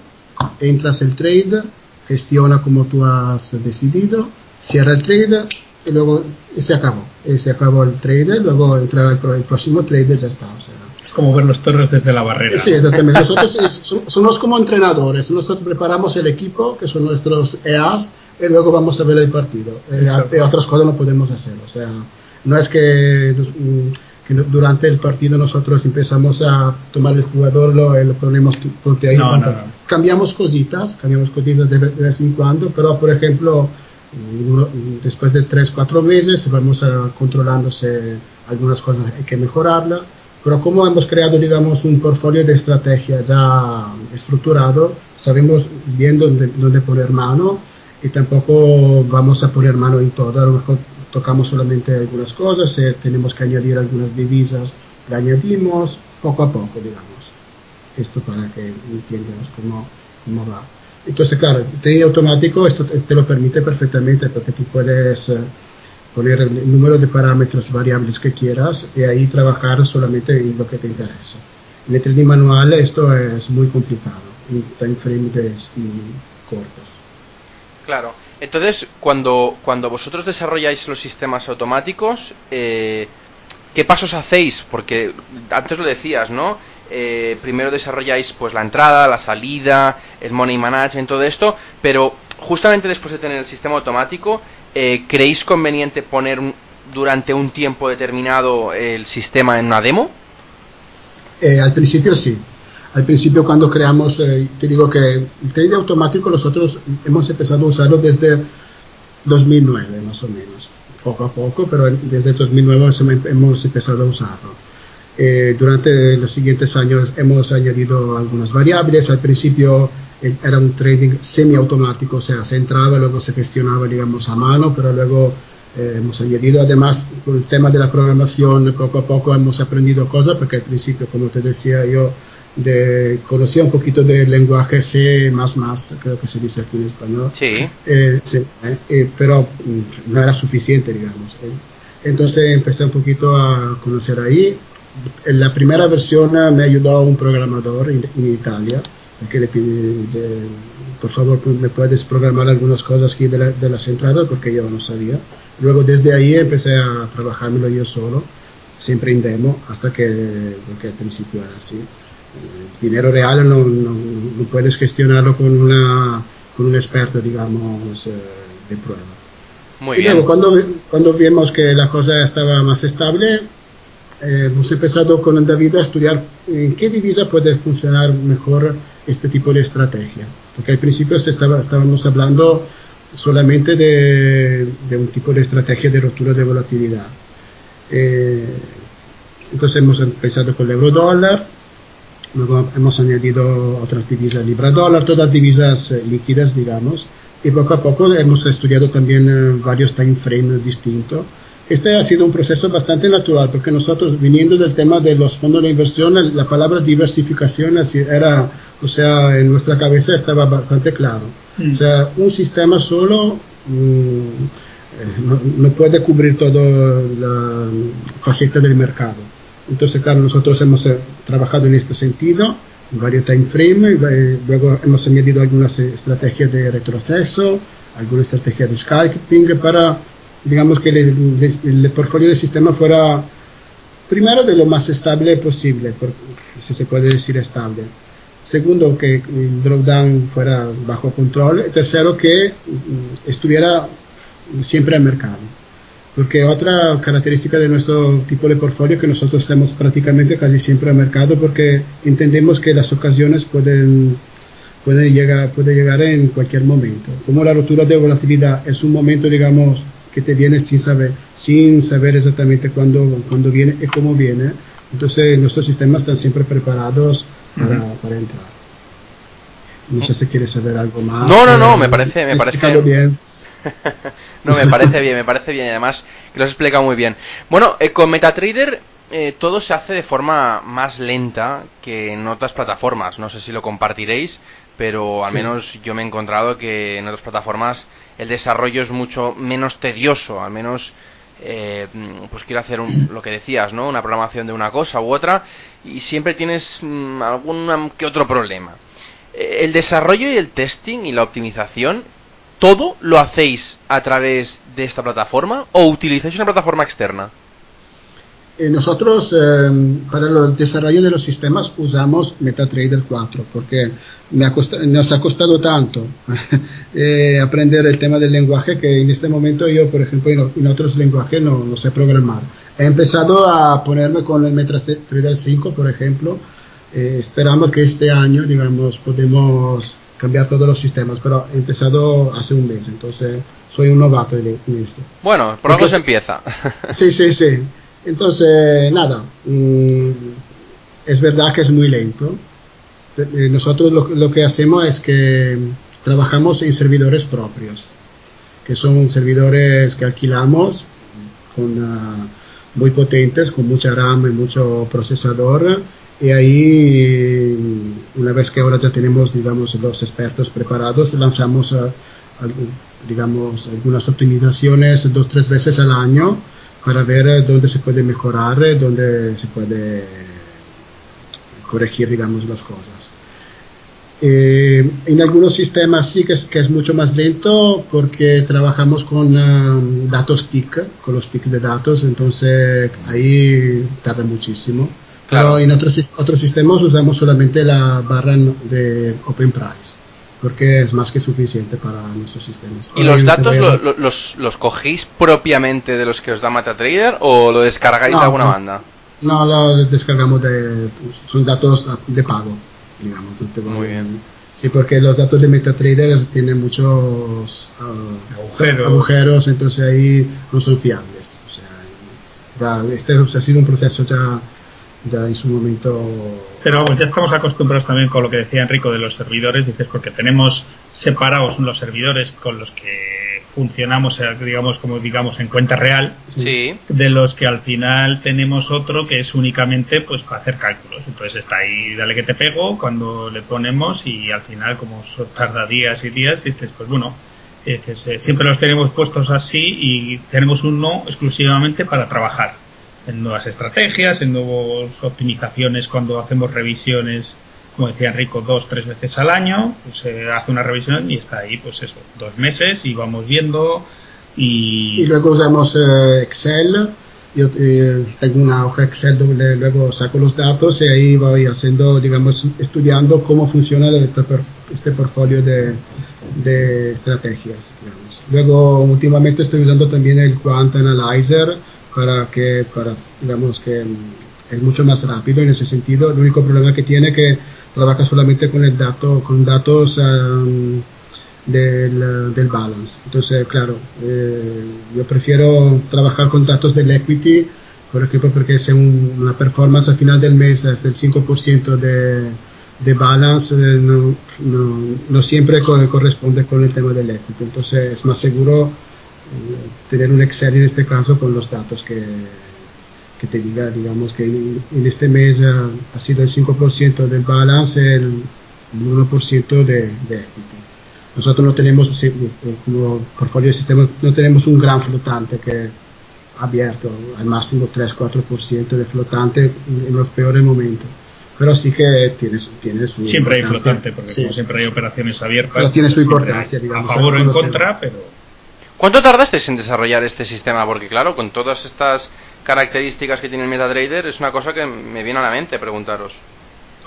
entras el trade, gestiona como tú has decidido, cierra el trade y luego se acabó. Y se acabó el trade, luego entrará el, el próximo trade y ya está. O sea, es como ver los toros desde la barrera. Sí, exactamente. Nosotros somos como entrenadores. Nosotros preparamos el equipo, que son nuestros EAs, y luego vamos a ver el partido. Eh, y otras cosas no podemos hacer. O sea, no es que, que, durante el partido nosotros empezamos a tomar el jugador, lo, lo ponemos ahí. No, no, no. Cambiamos cositas, cambiamos cositas de, de, vez en cuando, pero por ejemplo, después de 3, 4 meses vamos a, controlándose algunas cosas, hay que mejorarla pero como hemos creado, digamos, un portfolio de estrategia ya estructurado, sabemos bien dónde, dónde poner mano y tampoco vamos a poner mano en todo. A lo mejor tocamos solamente algunas cosas, si tenemos que añadir algunas divisas, la añadimos poco a poco, digamos. Esto para que entiendas cómo, cómo va. Entonces, claro, el trading automático esto te lo permite perfectamente porque tú puedes poner el número de parámetros variables que quieras y ahí trabajar solamente en lo que te interesa. En el trading manual esto es muy complicado, en time frames de, cortos. Claro, entonces cuando, cuando vosotros desarrolláis los sistemas automáticos, eh, ¿qué pasos hacéis? Porque antes lo decías, ¿no? Eh, primero desarrolláis pues la entrada, la salida, el money management, todo esto, pero justamente después de tener el sistema automático, eh, ¿creéis conveniente poner un, durante un tiempo determinado el sistema en una demo? Eh, al principio sí. Al principio cuando creamos, eh, te digo que el trade automático nosotros hemos empezado a usarlo desde 2009 más o menos. Poco a poco, pero desde 2009 hemos empezado a usarlo. Eh, durante los siguientes años hemos añadido algunas variables. Al principio era un trading semiautomático, o sea, se entraba, luego se gestionaba, digamos, a mano, pero luego eh, hemos añadido, además, el tema de la programación, poco a poco hemos aprendido cosas, porque al principio, como te decía yo, de, conocía un poquito del lenguaje C++, creo que se dice aquí en español. Sí. Eh, sí eh, pero mm, no era suficiente, digamos. Entonces empecé un poquito a conocer ahí. En la primera versión me ayudó un programador en, Italia, que le pide, por favor, me puedes programar algunas cosas aquí de, de las entradas, porque yo no sabía. Luego desde ahí empecé a trabajármelo yo solo, siempre en demo, hasta que, porque al principio era así. El dinero real no, no, puedes gestionarlo con, una, con un experto, digamos, eh, de prueba. Muy y bien. luego cuando, cuando vimos que la cosa estaba más estable, eh, hemos empezado con David a estudiar en qué divisa puede funcionar mejor este tipo de estrategia. Porque al principio estaba, estábamos hablando solamente de, de, un tipo de estrategia de rotura de volatilidad. Eh, entonces hemos empezado con el euro dólar, luego hemos añadido otras divisas libra dólar, todas divisas eh, líquidas, digamos, y poco a poco hemos estudiado también eh, varios time frames distintos. Este ha sido un proceso bastante natural porque nosotros, viniendo del tema de los fondos de inversión, la palabra diversificación era, o sea, en nuestra cabeza estaba bastante claro. Mm. O sea, un sistema solo mm, eh, no, no, puede cubrir toda la faceta del mercado. Entonces, claro, nosotros hemos eh, trabajado en este sentido, en varios time frames, eh, luego hemos añadido algunas estrategias de retroceso, algunas estrategias de scalping para digamos que el, el, portfolio del sistema fuera primero de lo más estable posible, si se puede decir estable. Segundo, que el drawdown fuera bajo control. Tercero, que estuviera siempre al mercado. Porque otra característica de nuestro tipo de portfolio es que nosotros estamos prácticamente casi siempre al mercado porque entendemos que las ocasiones pueden, pueden llegar, puede llegar en cualquier momento. Como la rotura de volatilidad es un momento, digamos, que te viene sin saber, sin saber exactamente cuándo, cuándo viene y cómo viene. Entonces nuestros sistemas están siempre preparados para, uh -huh. para entrar. No sé si quieres saber algo más. No, no, no, me parece, me parece bien. no, me parece bien, me parece bien. Además, que lo has explicado muy bien. Bueno, eh, con MetaTrader eh, todo se hace de forma más lenta que en otras plataformas. No sé si lo compartiréis, pero al sí. menos yo me he encontrado que en otras plataformas el desarrollo es mucho menos tedioso, al menos eh, pues quiero hacer un, lo que decías, ¿no? Una programación de una cosa u otra y siempre tienes mmm, algún que otro problema. Eh, el desarrollo y el testing y la optimización, ¿todo lo hacéis a través de esta plataforma o utilizáis una plataforma externa? Eh, nosotros eh, para el desarrollo de los sistemas usamos MetaTrader 4 porque me ha nos ha costado tanto eh, aprender el tema del lenguaje que en este momento yo, por ejemplo, en, en otros lenguajes no, no, sé programar. He empezado a ponerme con el MetaTrader 5, por ejemplo. Eh, esperamos que este año, digamos, podemos cambiar todos los sistemas, pero he empezado hace un mes, entonces soy un novato en, en esto. Bueno, por algo se empieza. sí, sí, sí. Entonces, nada, mmm, es verdad que es muy lento. Eh, Nosotros lo, lo, que hacemos es que trabajamos en servidores propios, que son servidores que alquilamos con, uh, muy potentes, con mucha RAM y mucho procesador. Y ahí, una vez que ahora ya tenemos, digamos, los expertos preparados, lanzamos, uh, digamos, algunas optimizaciones dos, tres veces al año para ver dónde se puede mejorar, dónde se puede corregir, digamos, las cosas. Eh, en algunos sistemas sí que es, que es, mucho más lento porque trabajamos con um, datos TIC, con los TICs de datos, entonces ahí tarda muchísimo. Claro. Pero en otros, otros sistemas usamos solamente la barra de Open Price porque es más que suficiente para nuestros sistemas. ¿Y los datos lo, lo, los, los, cogéis propiamente de los que os da MetaTrader o lo descargáis no, de alguna no, banda? No, lo descargamos de. Son datos de pago, digamos. Muy bien. Sí, porque los datos de MetaTrader tienen muchos uh, agujeros. agujeros, entonces ahí no son fiables. O sea, ya este ha sido un proceso ya ya en su momento. Pero vamos, ya estamos acostumbrados también con lo que decía Enrico de los servidores, dices, porque tenemos separados los servidores con los que funcionamos, eh, digamos, como digamos, en cuenta real, sí. de los que al final tenemos otro que es únicamente pues para hacer cálculos. Entonces está ahí, dale que te pego cuando le ponemos y al final, como tarda días y días, dices, pues bueno, Dices, siempre los tenemos puestos así y tenemos uno exclusivamente para trabajar en nuevas estrategias, en nuevas optimizaciones cuando hacemos revisiones como decía Enrico, dos, tres veces al año, pues se hace una revisión y está ahí, pues eso, dos meses y vamos viendo y... Y luego usamos eh, Excel, yo eh, tengo una hoja Excel donde luego saco los datos y ahí voy haciendo, digamos, estudiando cómo funciona este, este portfolio de, de estrategias, digamos. Luego, últimamente estoy usando también el Quant Analyzer para que, para, digamos, que es mucho más rápido en ese sentido. El único problema que tiene es que trabaja solamente con el dato, con datos um, del, del, balance. Entonces, claro, eh, yo prefiero trabajar con datos del equity, por ejemplo, porque es una performance al final del mes es del 5% de, de balance, eh, no, no, no, siempre corresponde con el tema del equity. Entonces, es más seguro eh, tener un Excel en este caso con los datos que que te diga, digamos, que en, este mes ha, sido el 5% del balance, el, 1% de, equity. Nosotros no tenemos, como portfolio de sistemas, no tenemos un gran flotante que abierto, al máximo 3-4% de flotante en los peores momentos. Pero sí que tiene, tiene su Siempre hay flotante, porque como siempre hay operaciones abiertas. Pero tiene su importancia, digamos. A favor o en contra, pero... ¿Cuánto tardasteis en desarrollar este sistema? Porque claro, con todas estas características que tiene el MetaTrader es una cosa que me viene a la mente preguntaros.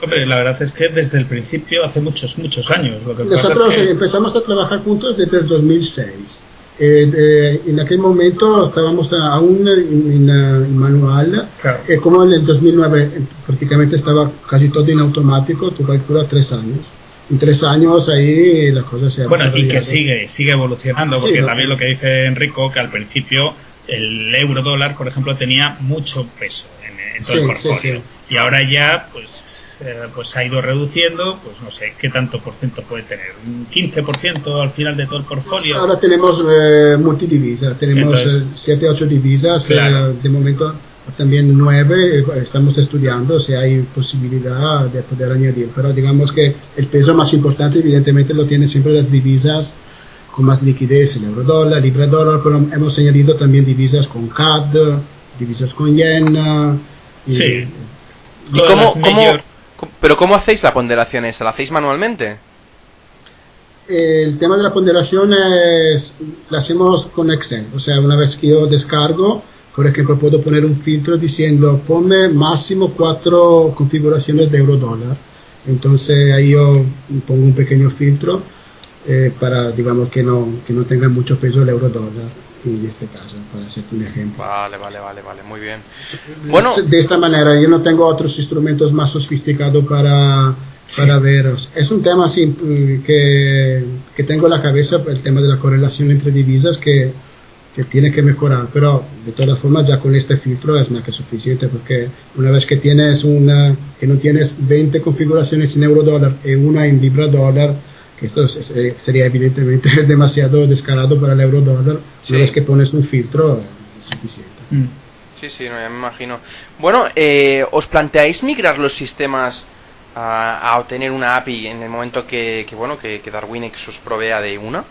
Hombre, la verdad es que desde el principio, hace muchos, muchos años. Lo que Nosotros empezamos a trabajar juntos desde el 2006. Eh, en aquel momento estábamos aún en, manual, eh, como en el 2009 eh, prácticamente estaba casi todo en automático, tú calculas tres años. En tres años ahí la cosa se ha Bueno, y que sigue, sigue evolucionando, porque también lo que dice Enrico, que al principio el euro dólar, por ejemplo, tenía mucho peso en, todo el portfolio. Y ahora ya, pues, eh, pues ha ido reduciendo, pues no sé, ¿qué tanto por ciento puede tener? ¿Un 15% al final de todo el portfolio? Ahora tenemos eh, multidivisas, tenemos 7, 8 eh, divisas, eh, de momento también 9, estamos estudiando si hay posibilidad de poder añadir, pero digamos que el peso más importante evidentemente lo tienen siempre las divisas con más liquidez el euro dólar, libra dólar, pero hemos añadido también divisas con CAD, divisas con yen. Y, sí. ¿Y cómo, pero cómo hacéis la ponderación esa? ¿La hacéis manualmente? El tema de la ponderación es, la hacemos con Excel. O sea, una vez que yo descargo, por ejemplo, puedo poner un filtro diciendo ponme máximo cuatro configuraciones de euro dólar. Entonces ahí yo pongo un pequeño filtro eh, para, digamos, que no, que no tenga mucho peso el euro dólar en este caso, para hacer un ejemplo. Vale, vale, vale, vale, muy bien. Bueno, de esta manera, yo no tengo otros instrumentos más sofisticados para, para veros. Es un tema así que, que tengo en la cabeza, el tema de la correlación entre divisas, que, que tiene que mejorar, pero de todas formas ya con este filtro es más que suficiente porque una vez que tienes una, que no tienes 20 configuraciones en euro dólar y una en libra dólar, que esto sería evidentemente demasiado descarado para el euro dólar, una vez que pones un filtro es suficiente. Mm. Sí, sí, no, ya me imagino. Bueno, eh, ¿os planteáis migrar los sistemas a, obtener una API en el momento que, bueno, que, que Darwinex os provea de una?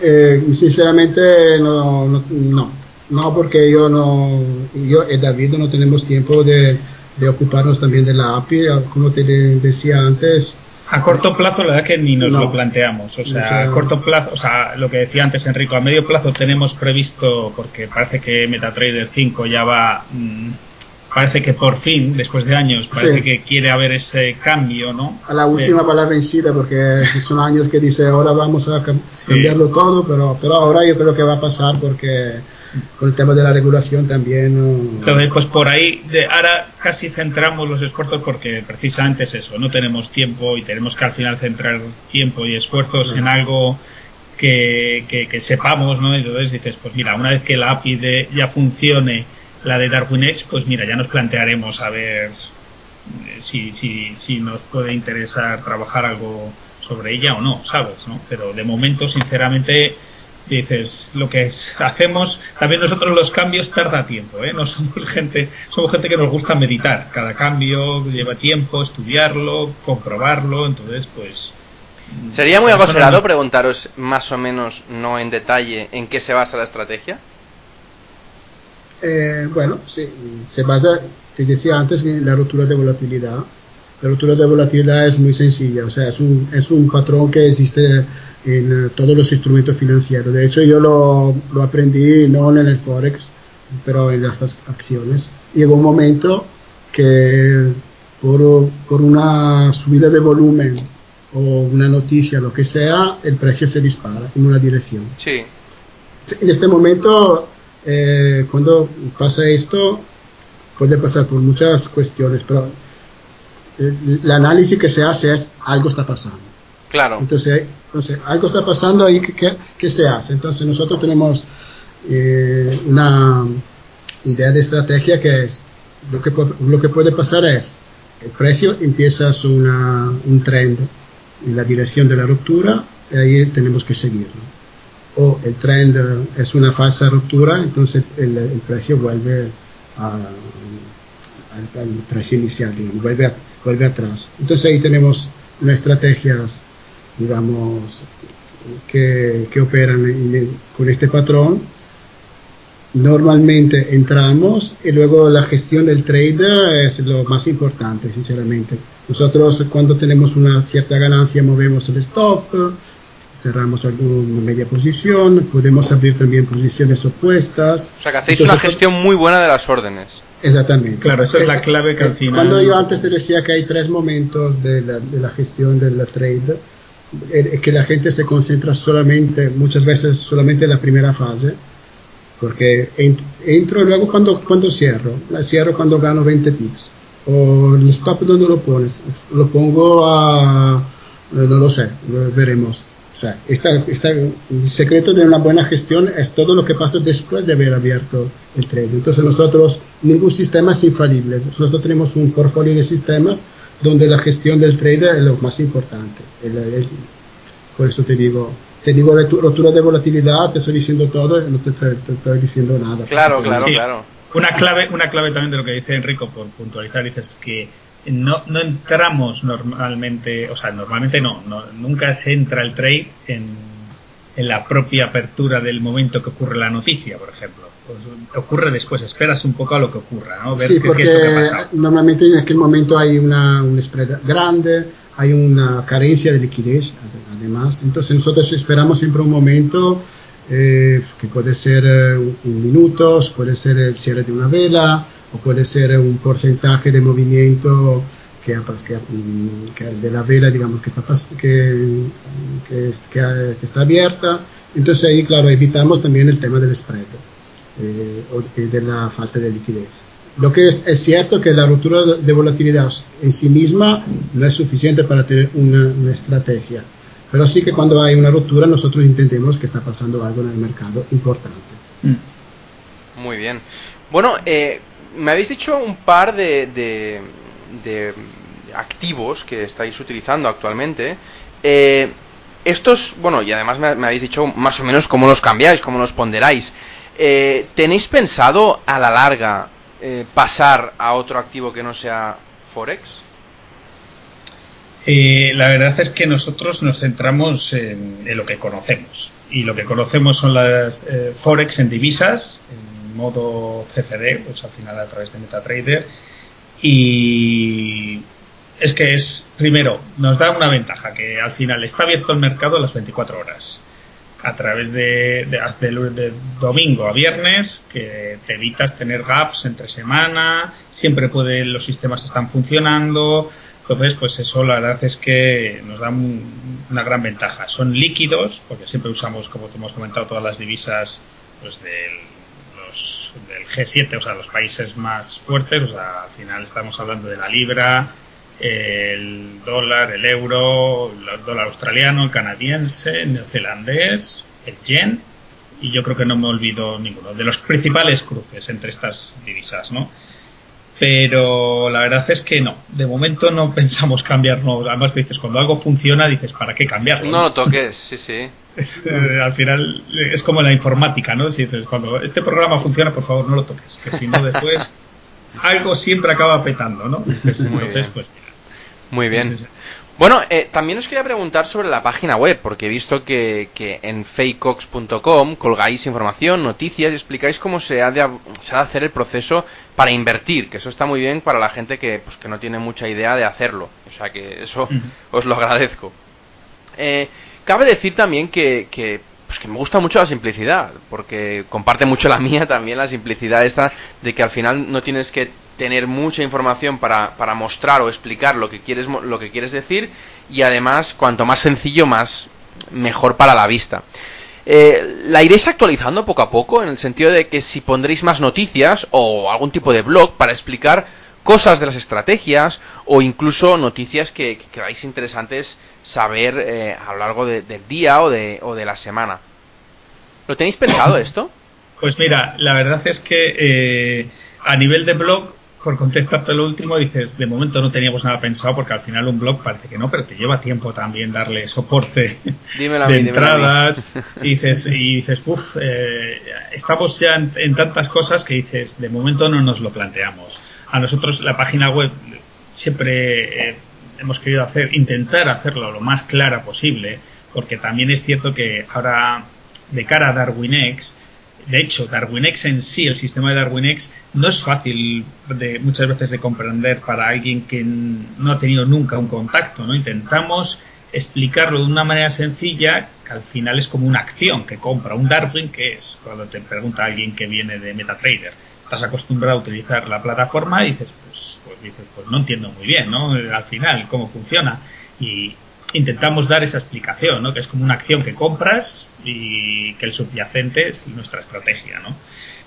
Eh, sinceramente no, no, no, porque yo no, yo y David no tenemos tiempo de, de ocuparnos también de la API, como te decía antes, a corto plazo, la verdad que ni nos lo planteamos. O sea, a corto plazo, o sea, lo que decía antes Enrico, a medio plazo tenemos previsto, porque parece que MetaTrader 5 ya va, mm, parece que por fin, después de años, parece que quiere haber ese cambio, ¿no? A la última palabra vencida, porque son años que dice ahora vamos a cambiarlo todo, pero, pero ahora yo creo que va a pasar porque con el tema de la regulación también. Entonces, pues por ahí, de, ahora casi centramos los esfuerzos porque precisamente es eso, no tenemos tiempo y tenemos que al final centrar tiempo y esfuerzos en algo que, que, sepamos, ¿no? Entonces dices, pues mira, una vez que la API de, ya funcione, la de DarwinX, pues mira, ya nos plantearemos a ver eh, si, si, si nos puede interesar trabajar algo sobre ella o no, ¿sabes? ¿no? Pero de momento, sinceramente, dices lo que es, hacemos también nosotros los cambios tarda tiempo ¿eh? no somos gente somos gente que nos gusta meditar cada cambio lleva tiempo estudiarlo comprobarlo entonces pues Sería muy agocerado preguntaros más o menos, no en detalle, en qué se basa la estrategia. Eh, bueno, sí, se basa, te decía antes, en la ruptura de volatilidad. La ruptura de volatilidad es muy sencilla, o sea, es un, es un patrón que existe en eh, todos los instrumentos financieros. De hecho, yo lo, lo aprendí no en el Forex, pero en las acciones. Llegó un momento que por, por una subida de volumen o una noticia, lo que sea, el precio se dispara en una dirección. Sí. En este momento, eh, cuando pasa esto, puede pasar por muchas cuestiones, pero el, análisis que se hace es algo está pasando. Claro. Entonces, entonces algo está pasando ahí, ¿qué, qué se hace? Entonces nosotros tenemos eh, una idea de estrategia que es, lo que, lo que puede pasar es, el precio empieza una, un trend en la dirección de la ruptura y ahí tenemos que seguirlo. O el trend es una falsa ruptura, entonces el, el precio vuelve a, al, al, precio inicial, vuelve, a, vuelve atrás. Entonces ahí tenemos unas estrategias, digamos, que, que operan en, con este patrón normalmente entramos y luego la gestión del trade es lo más importante, sinceramente. Nosotros cuando tenemos una cierta ganancia movemos el stop, cerramos alguna media posición, podemos abrir también posiciones opuestas. O sea que hacéis Entonces, una gestión muy buena de las órdenes. Exactamente. Claro, esa es la clave que al final... Cuando yo antes te decía que hay tres momentos de la, de la gestión del trade, que la gente se concentra solamente, muchas veces solamente en la primera fase, porque entro y luego cuando, cuando cierro, la cierro cuando gano 20 pips. O el stop donde lo pones, lo pongo a, no lo sé, lo veremos. O sea, está, está, el secreto de una buena gestión es todo lo que pasa después de haber abierto el trade. Entonces nosotros, ningún sistema es infalible. Nosotros tenemos un portfolio de sistemas donde la gestión del trade es lo más importante. El, el, por eso te digo, te digo rotura de volatilidad, te estoy diciendo todo, no te, te, te estoy diciendo nada. Claro, claro, Sí. claro. Una clave, una clave también de lo que dice Enrico, por puntualizar, dices que no, no entramos normalmente, o sea, normalmente no, no, nunca se entra el trade en, en la propia apertura del momento que ocurre la noticia, por ejemplo. Pues ocurre después, esperas un poco a lo que ocurra, ¿no? Ver Sí, qué, porque qué es lo que ha pasado. normalmente en aquel momento hay una, un spread grande, hay una carencia de liquidez además, entonces nosotros esperamos siempre un momento eh, que puede ser eh, en minutos, puede ser el cierre de una vela o puede ser un porcentaje de movimiento que, que, que de la vela digamos que está, que, que, que, está abierta, entonces ahí claro evitamos también el tema del spread eh, o de la falta de liquidez. Lo que es, es, cierto que la ruptura de volatilidad en sí misma no es suficiente para tener una, una, estrategia, pero sí que cuando hay una ruptura nosotros entendemos que está pasando algo en el mercado importante. Mm. Muy bien. Bueno, eh, me habéis dicho un par de, de, de, activos que estáis utilizando actualmente. Eh, estos, bueno, y además me, habéis dicho más o menos cómo los cambiáis, cómo los ponderáis. Eh, ¿Tenéis pensado a la larga eh, pasar a otro activo que no sea Forex? Eh, la verdad es que nosotros nos centramos en, en, lo que conocemos. Y lo que conocemos son las eh, Forex en divisas, en modo CFD, pues al final a través de MetaTrader. Y es que es, primero, nos da una ventaja, que al final está abierto el mercado a las 24 horas a través de, de, de, domingo a viernes, que te evitas tener gaps entre semana, siempre puede, los sistemas están funcionando, entonces pues eso la verdad es que nos da un, una gran ventaja. Son líquidos, porque siempre usamos, como te hemos comentado, todas las divisas pues del, del G7, o sea, los países más fuertes, o sea, al final estamos hablando de la libra, el dólar, el euro, el dólar australiano, el canadiense, el neozelandés, el yen y yo creo que no me olvido ninguno de los principales cruces entre estas divisas, ¿no? Pero la verdad es que no, de momento no pensamos cambiarnos. Además, dices, cuando algo funciona, dices, ¿para qué cambiarlo? No lo toques, sí, sí. Al final es como la informática, ¿no? Si dices, cuando este programa funciona, por favor, no lo toques, que si no, después algo siempre acaba petando, ¿no? Entonces, Muy entonces bien. pues muy bien. Bueno, eh, también os quería preguntar sobre la página web, porque he visto que, que en fakeox.com colgáis información, noticias y explicáis cómo se ha, de, se ha de hacer el proceso para invertir, que eso está muy bien para la gente que, pues, que no tiene mucha idea de hacerlo. O sea que eso os lo agradezco. Eh, cabe decir también pues que me gusta mucho la simplicidad, porque comparte mucho la mía también la simplicidad esta de que al final no tienes que tener mucha información para, para mostrar o explicar lo que quieres lo que quieres decir y además cuanto más sencillo más mejor para la vista. Eh, ¿La iréis actualizando poco a poco en el sentido de que si pondréis más noticias o algún tipo de blog para explicar cosas de las estrategias o incluso noticias que, que creáis interesantes saber eh, a lo largo de, del día o de, o de la semana. ¿Lo tenéis pensado esto? Pues mira, la verdad es que eh, a nivel de blog, por contestarte lo último, dices, de momento no teníamos nada pensado porque al final un blog parece que no, pero te lleva tiempo también darle soporte dímelo de mí. entradas y dices, y dices, uff, eh, estamos ya en, en tantas cosas que dices, de momento no nos lo planteamos. A nosotros la página web siempre eh, hemos querido hacer, intentar hacerlo lo más clara posible, porque también es cierto que ahora, de cara a DarwinX, de hecho, DarwinX en sí, el sistema de DarwinX, no es fácil de, muchas veces de comprender para alguien que no ha tenido nunca un contacto, ¿no? Intentamos explicarlo de una manera sencilla, que al final es como una acción que compra un Darwin, que es cuando te pregunta alguien que viene de MetaTrader, estás acostumbrado a utilizar la plataforma y dices, pues, pues dices, pues no entiendo muy bien, ¿no? Al final, cómo funciona. Y intentamos dar esa explicación, ¿no? Que es como una acción que compras y que el subyacente es nuestra estrategia, ¿no?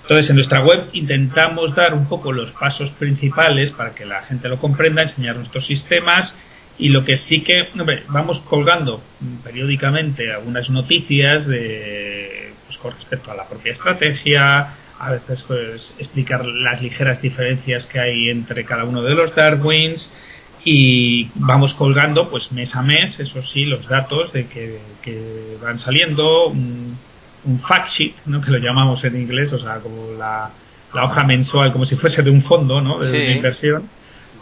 Entonces, en nuestra web intentamos dar un poco los pasos principales para que la gente lo comprenda, enseñar nuestros sistemas y lo que sí que, hombre, vamos colgando periódicamente algunas noticias de, pues, con respecto a la propia estrategia, a veces pues explicar las ligeras diferencias que hay entre cada uno de los Darwins y vamos colgando pues mes a mes, eso sí, los datos de que, que van saliendo, un, un, fact sheet, ¿no? que lo llamamos en inglés, o sea, como la, la hoja mensual, como si fuese de un fondo ¿no? de, Sí. de inversión,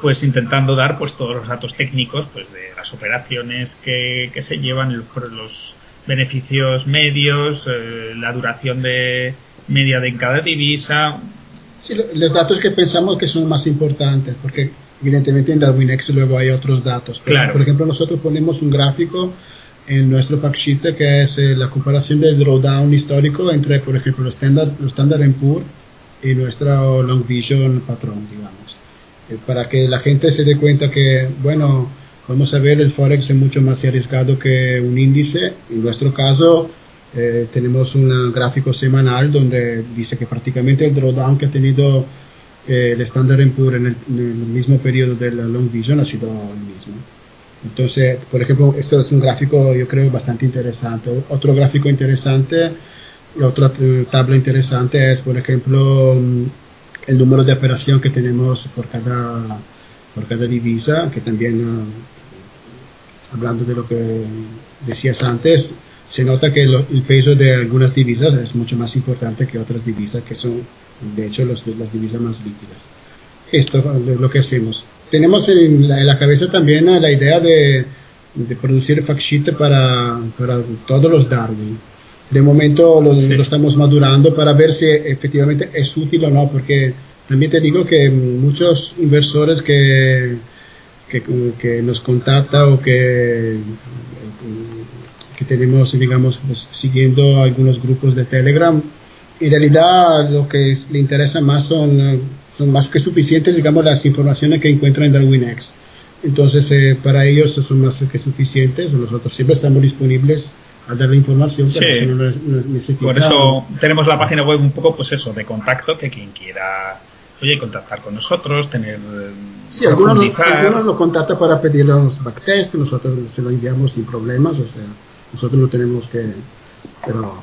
pues intentando dar pues todos los datos técnicos pues de las operaciones que, que se llevan, los, los beneficios medios, eh, la duración de media de cada divisa. Sí, lo- los datos que pensamos que son más importantes, porque evidentemente en DarwinX luego hay otros datos. Pero, Claro. Por ejemplo, nosotros ponemos un gráfico en nuestro fact sheet que es eh, la comparación del drawdown histórico entre, por ejemplo, los Standard, los Standard Poor y nuestro Long Vision patrón, digamos. Eh, para que la gente se dé cuenta que, bueno, vamos a ver, el Forex es mucho más arriesgado que un índice. En nuestro caso, eh, tenemos un gráfico semanal donde dice que prácticamente el drawdown que ha tenido eh, el Standard Poor's en el, en el mismo periodo del Long Vision ha sido el mismo. Entonces, por ejemplo, esto es un gráfico, yo creo, bastante interesante. Otro gráfico interesante, otra tabla interesante es, por ejemplo, el número de operación que tenemos por cada, por cada divisa, que también, ah, hablando de lo que decías antes, se nota que lo- el peso de algunas divisas es mucho más importante que otras divisas que son, de hecho, los, las divisas más líquidas. Esto es lo que hacemos. Tenemos en la, en la cabeza también ah, la idea de, de producir fact sheet para, para todos los Darwin. De momento lo, Sí. lo estamos madurando para ver si efectivamente es útil o no, porque también te digo que muchos inversores que, que, que nos contactan o que, que tenemos, digamos, pues, siguiendo algunos grupos de Telegram, en realidad lo que le interesa más son, son más que suficientes, digamos, las informaciones que encuentran en DarwinX. Entonces, eh, para ellos son más que suficientes. Nosotros siempre estamos disponibles a dar la información, Sí. no Por eso tenemos la página web un poco, pues eso, de contacto, que quien quiera, oye, contactar con nosotros, tener, Sí, algunos, algunos lo contactan para pedir los backtest, nosotros se lo enviamos sin problemas, o sea, nosotros no tenemos que, pero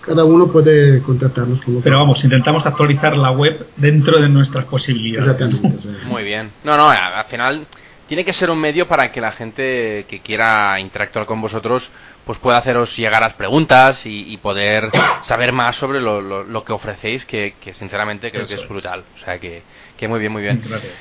cada uno puede contactarnos como Pero vamos, intentamos actualizar la web dentro de nuestras posibilidades. Exactamente, o sea, Muy bien. No, no, al final tiene que ser un medio para que la gente que quiera interactuar con vosotros pues pueda haceros llegar las preguntas y, y poder saber más sobre lo, lo- lo que ofrecéis, que, que sinceramente creo Eso que es es. brutal. O sea que, que muy bien, muy bien. Gracias.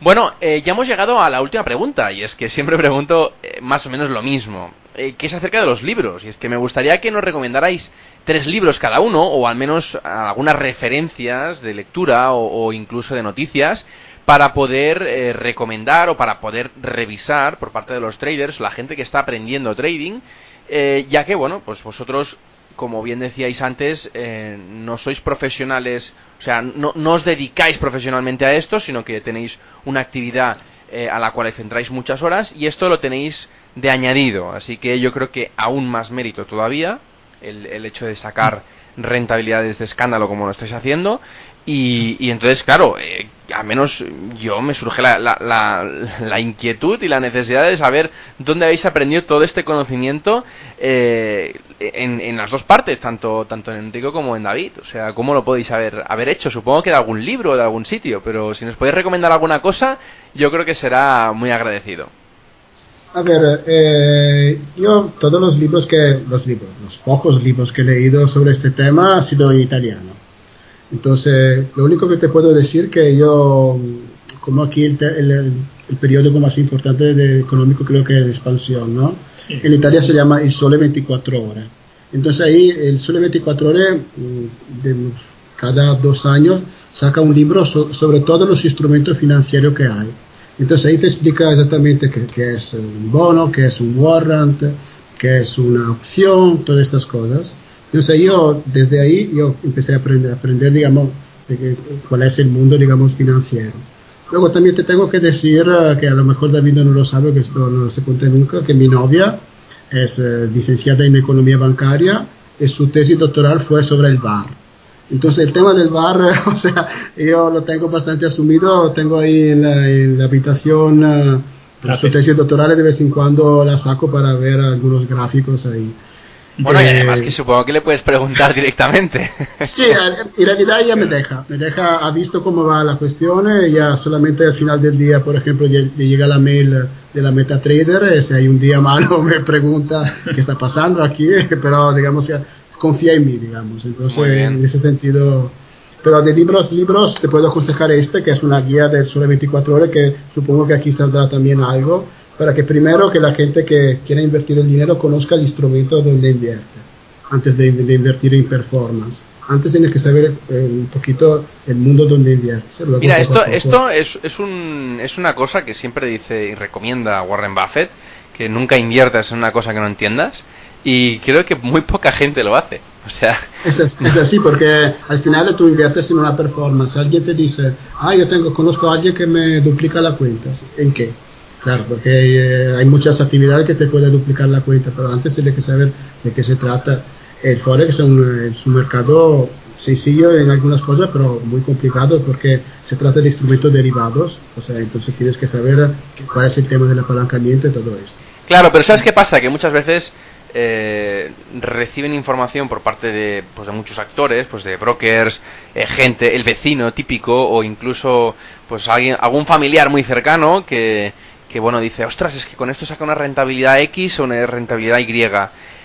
Bueno, eh, ya hemos llegado a la última pregunta, y es que siempre pregunto eh, más o menos lo mismo, eh, que es acerca de los libros, y es que me gustaría que nos recomendarais tres libros cada uno, o al menos algunas referencias de lectura o, incluso de noticias, para poder recomendar o para poder revisar por parte de los traders, la gente que está aprendiendo trading, ya que, bueno, pues vosotros como bien decíais antes, eh, no sois profesionales, o sea, no, os dedicáis profesionalmente a esto, sino que tenéis una actividad eh, a la cual centráis muchas horas y esto lo tenéis de añadido. Así que yo creo que aún más mérito todavía el, el hecho de sacar rentabilidades de escándalo como lo estáis haciendo y, entonces, claro, eh, al menos yo me surge la, la, inquietud y la necesidad de saber dónde habéis aprendido todo este conocimiento eh, en, en, las dos partes, tanto, tanto en Enrico como en David. O sea, ¿cómo lo podéis haber, haber hecho? Supongo que de algún libro o de algún sitio, pero si nos podéis recomendar alguna cosa, yo creo que será muy agradecido. A ver, eh, yo todos los libros que, los libros, los pocos libros que he leído sobre este tema ha sido en italiano entonces, lo único que te puedo decir que yo, como aquí el, el, el periódico más importante de económico creo que es de expansión, ¿no? En Italia se llama El Sole 24 Horas. Entonces ahí el Sole 24 Horas, mm, de, cada dos años, saca un libro sobre todos los instrumentos financieros que hay. Entonces ahí te explica exactamente qué, qué, es un bono, qué es un warrant, qué es una opción, todas estas cosas. Entonces yo, desde ahí, yo empecé a aprender, a aprender digamos, de cuál es el mundo, digamos, financiero. Luego también te tengo que decir eh, que a lo mejor David no lo sabe, que esto no se cuenta nunca, que mi novia es eh, licenciada en economía bancaria y su tesis doctoral fue sobre el VAR. Entonces el tema del VAR, o sea, yo lo tengo bastante asumido, lo tengo ahí en la, en la habitación, uh, su tesis doctoral de vez en cuando la saco para ver algunos gráficos ahí. Bueno, y además que supongo que le puedes preguntar directamente. Sí, en realidad ella me deja, me deja, ha visto cómo va la cuestión, ya solamente al final del día, por ejemplo, le llega la mail de la MetaTrader, y si hay un día malo me pregunta qué está pasando aquí, pero digamos, confía en mí, digamos. Entonces, en ese sentido, pero de libros, libros, te puedo aconsejar este, que es una guía del Sole 24 horas, que supongo que aquí saldrá también algo para que primero que la gente que quiera invertir el dinero conozca el instrumento donde invierte, antes de, invertir en performance. Antes tienes que saber eh, un poquito el mundo donde invierte. Mira, esto, esto es, es, un, es una cosa que siempre dice y recomienda Warren Buffett, que nunca inviertas en una cosa que no entiendas. Y creo que muy poca gente lo hace. O sea... Es, es, así, porque al final tú inviertes en una performance. Alguien te dice, ah, yo tengo, conozco a alguien que me duplica la cuenta. ¿En qué? Claro, porque eh, hay, muchas actividades que te pueden duplicar la cuenta, pero antes tienes que saber de qué se trata. El Forex es un, es un mercado sencillo en algunas cosas, pero muy complicado porque se trata de instrumentos derivados, o sea, entonces tienes que saber cuál es el tema del apalancamiento y todo esto. Claro, pero ¿sabes qué pasa? Que muchas veces eh, reciben información por parte de, pues, de muchos actores, pues de brokers, eh, gente, el vecino típico o incluso pues alguien, algún familiar muy cercano que, que bueno, dice, ostras, es que con esto saca una rentabilidad X o una rentabilidad Y.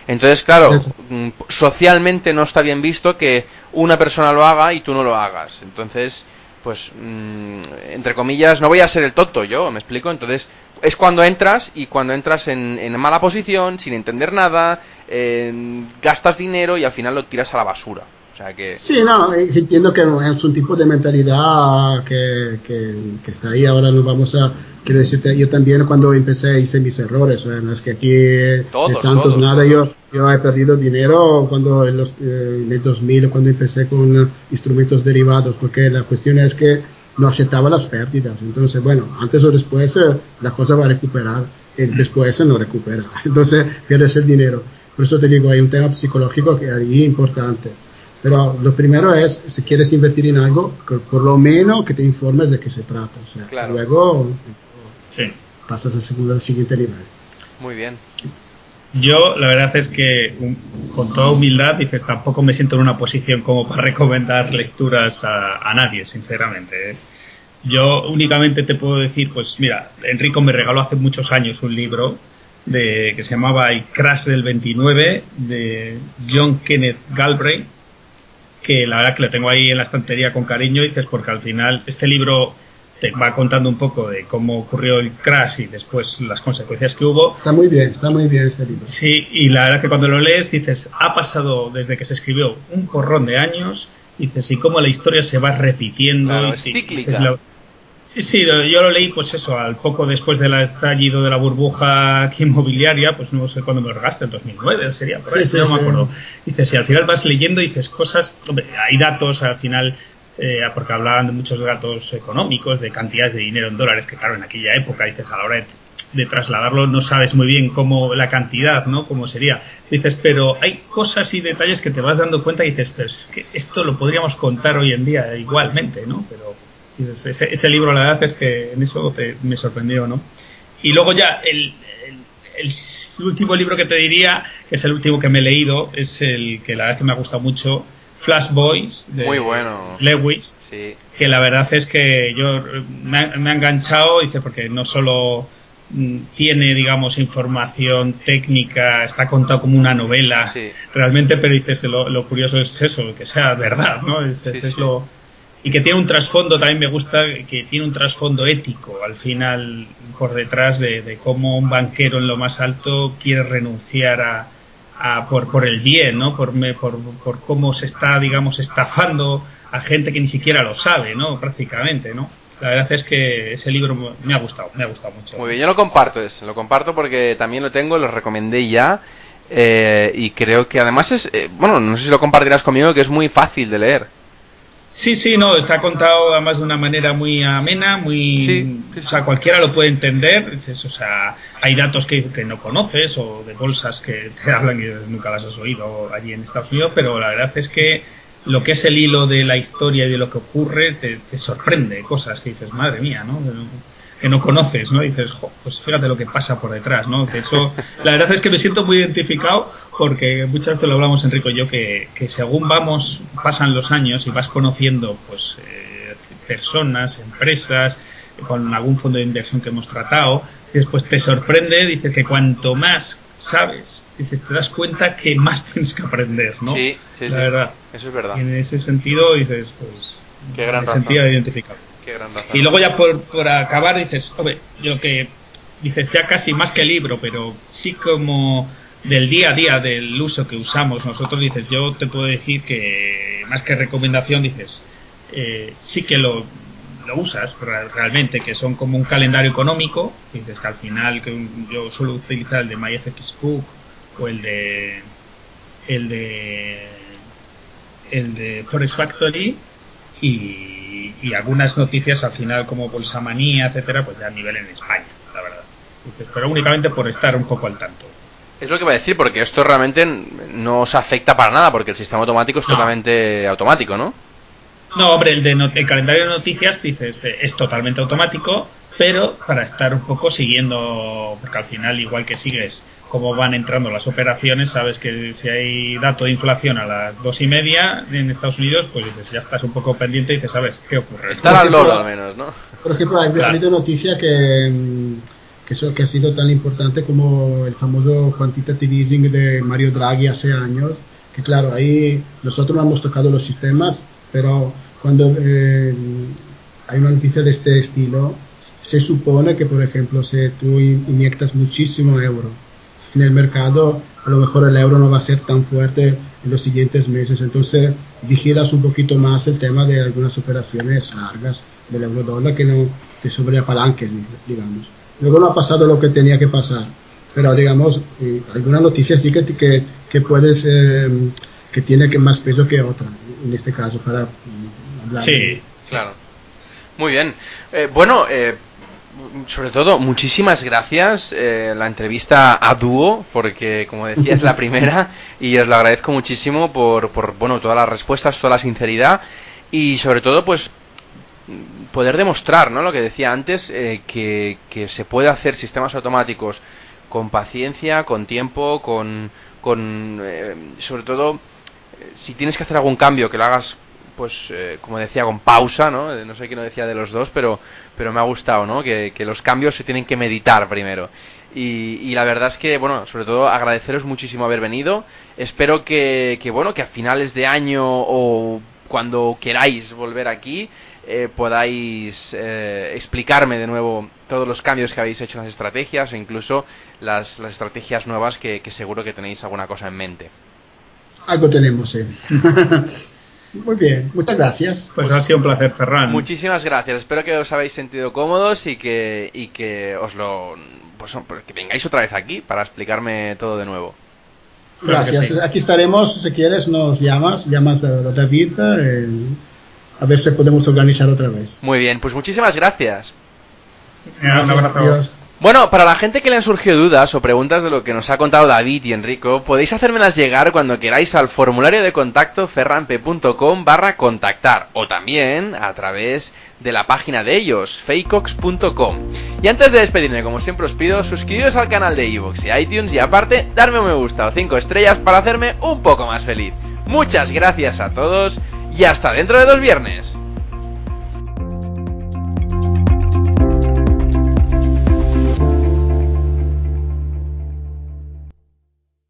Entonces, claro, mm, socialmente no está bien visto que una persona lo haga y tú no lo hagas. Entonces, pues, mm, entre comillas, no voy a ser el tonto yo, ¿me explico? Entonces, es cuando entras y cuando entras en, en mala posición, sin entender nada, gastas dinero y al final lo tiras a la basura. O sea que... Sí, no, eh, entiendo que es un tipo de mentalidad que, que, está ahí. Ahora nos vamos a. Quiero decirte, yo también cuando empecé hice mis errores. no es que aquí en Santos nada, Yo, yo he perdido dinero cuando en, los, eh, en el 2000, cuando empecé con instrumentos derivados, porque la cuestión es que no aceptaba las pérdidas. Entonces, bueno, antes o después eh, la cosa va a recuperar, y después no recupera. Entonces pierdes el dinero. Por eso te digo, hay un tema psicológico que es importante. Pero lo primero es, si quieres invertir en algo, por lo menos que te informes de qué se trata. O sea, luego pasas al, segundo, al siguiente nivel. Muy bien. Yo, la verdad es que, con toda humildad, dices, tampoco me siento en una posición como para recomendar lecturas a, nadie, sinceramente. ¿eh? Yo únicamente te puedo decir, pues mira, Enrico me regaló hace muchos años un libro de, que se llamaba El Crash del 29 de John Kenneth Galbraith que la verdad que lo tengo ahí en la estantería con cariño, dices, porque al final este libro te va contando un poco de cómo ocurrió el crash y después las consecuencias que hubo. Está muy bien, está muy bien este libro. Sí, y la verdad que cuando lo lees dices, ha pasado desde que se escribió un porrón de años, dices, y cómo la historia se va repitiendo. Claro, y, es y cíclica. dices, la- Sí, sí, yo lo leí, pues eso, al poco después del estallido de la burbuja inmobiliaria, pues no sé cuándo me lo regaste, en 2009 sería, por ahí, Sí, sí, no me acuerdo. Dices, y al final vas leyendo y dices cosas, hombre, hay datos al final, eh, porque hablaban de muchos datos económicos, de cantidades de dinero en dólares, que claro, en aquella época, dices, a la hora de, de trasladarlo no sabes muy bien cómo la cantidad, ¿no? Cómo sería. Dices, pero hay cosas y detalles que te vas dando cuenta y dices, pero es que esto lo podríamos contar hoy en día igualmente, ¿no? Pero ese, ese libro la verdad es que en eso te- me sorprendió, ¿no? Y luego ya el, el- el último libro que te diría, que es el último que me he leído, es el que la verdad que me ha gustado mucho, Flash Boys, de Muy bueno. Lewis, Sí. que la verdad es que yo me ha, me ha enganchado, dice, porque no solo mm, tiene, digamos, información técnica, está contado como una novela Sí. realmente, pero dices, lo, lo curioso es eso, que sea verdad, ¿no? Es, Sí, es- es lo, y que tiene un trasfondo, también me gusta, que tiene un trasfondo ético al final por detrás de, cómo un banquero en lo más alto quiere renunciar a, a- por, por el bien, ¿no? Por, por, por cómo se está, digamos, estafando a gente que ni siquiera lo sabe, ¿no? Prácticamente, ¿no? La verdad es que ese libro me- ha gustado, me ha gustado mucho. Muy bien, yo lo comparto ese, lo comparto porque también lo tengo, lo recomendé ya. eh, y creo que además es, eh, bueno, no sé si lo compartirás conmigo, que es muy fácil de leer. Sí, sí, no, está contado además de una manera muy amena, muy... Sí, sí, O sea, cualquiera lo puede entender, o sea, hay datos que, que no conoces o de bolsas que te hablan y nunca las has oído allí en Estados Unidos, pero la verdad es que lo que es el hilo de la historia y de lo que ocurre te, te sorprende, cosas que dices, madre mía, ¿no? Que no conoces, ¿no? Y dices, "Jo, pues fíjate lo que pasa por detrás, ¿no? Que eso, la verdad es que me siento muy identificado porque muchas veces lo hablamos Enrico y yo que, que según vamos, pasan los años y vas conociendo, pues, eh, personas, empresas, con algún fondo de inversión que hemos tratado, y después te sorprende, dices que cuanto más sabes, dices, te das cuenta que más tienes que aprender, ¿no? Sí, sí, La sí. verdad. Eso es verdad. Y en ese sentido dices, pues, Qué gran me sentía identificado. Qué gran razón. Y luego ya por, por acabar dices, hombre, yo que dices ya casi más que libro, pero sí como del día a día, del uso que usamos nosotros, dices, yo te puedo decir que más que recomendación, dices, eh, sí que lo, lo usas re- realmente, que son como un calendario económico, dices que al final que un- yo suelo utilizar el de MyFXBook o el de el de el de Forex Factory y, y algunas noticias al final como Bolsamanía, etcétera, pues ya a nivel en España, la verdad. Pero únicamente por estar un poco al tanto. Es lo que iba a decir, porque esto realmente no os afecta para nada, porque el sistema automático es No. totalmente automático, ¿no? No, hombre, el de el calendario de noticias, dices, eh, es totalmente automático, pero para estar un poco siguiendo, porque al final, igual que sigues cómo van entrando las operaciones, sabes que si hay dato de inflación a las dos y media en Estados Unidos, pues dices, ya estás un poco pendiente y dices, ¿sabes qué ocurre? Estar al loro al menos, ¿no? Por ejemplo, ha Claro. habido noticia que, mm, que, eso, que ha sido tan importante como el famoso quantitative easing de Mario Draghi hace años, que claro, ahí nosotros no hemos tocado los sistemas, pero cuando eh, hay una noticia de este estilo, se supone que, por ejemplo, si tú in- inyectas muchísimo euro en el mercado, a lo mejor el euro no va a ser tan fuerte en los siguientes meses. Entonces, vigilas un poquito más el tema de algunas operaciones largas del euro dólar que no te sobreapalanques, digamos. Luego no ha pasado lo que tenía que pasar, pero digamos, eh, alguna noticia sí que, que, que puedes, eh, que tiene que más peso que otra, en este caso, para mm, hablar. Sí, Claro. Muy bien. Eh, bueno, eh, sobre todo, muchísimas gracias eh, la entrevista a dúo, porque como decía es la primera y os lo agradezco muchísimo por, por bueno, todas las respuestas, toda la sinceridad y sobre todo pues poder demostrar, ¿no? Lo que decía antes, eh, que, que se puede hacer sistemas automáticos con paciencia, con tiempo, con, con eh, sobre todo, si tienes que hacer algún cambio, que lo hagas, pues, eh, como decía, con pausa, ¿no? Eh, No sé quién lo decía de los dos, pero, pero me ha gustado, ¿no? Que, que los cambios se tienen que meditar primero. Y, y la verdad es que, bueno, sobre todo agradeceros muchísimo haber venido. Espero que, que, bueno, que a finales de año o cuando queráis volver aquí, eh, podáis eh, explicarme de nuevo todos los cambios que habéis hecho en las estrategias o incluso las, las estrategias nuevas que, seguro que tenéis alguna cosa en mente. Algo tenemos, sí. Muy bien, muchas gracias. Pues ha sido un placer, Ferran. Muchísimas gracias. Espero que os habéis sentido cómodos y que, y que os lo. Pues, que vengáis otra vez aquí para explicarme todo de nuevo. Gracias. Sí. Aquí estaremos. Si quieres, nos llamas, llamas a David. Eh, a ver si podemos organizar otra vez. Muy bien, pues muchísimas gracias. gracias un abrazo. Adiós. Bueno, para la gente que le han surgido dudas o preguntas de lo que nos ha contado David y Enrico, podéis hacérmelas llegar cuando queráis al formulario de contacto ferrampe.com barra contactar o también a través de la página de ellos, fakeox.com. Y antes de despedirme, como siempre os pido, suscribiros al canal de iVoox y iTunes y aparte, darme un me gusta o 5 estrellas para hacerme un poco más feliz. Muchas gracias a todos y hasta dentro de dos viernes.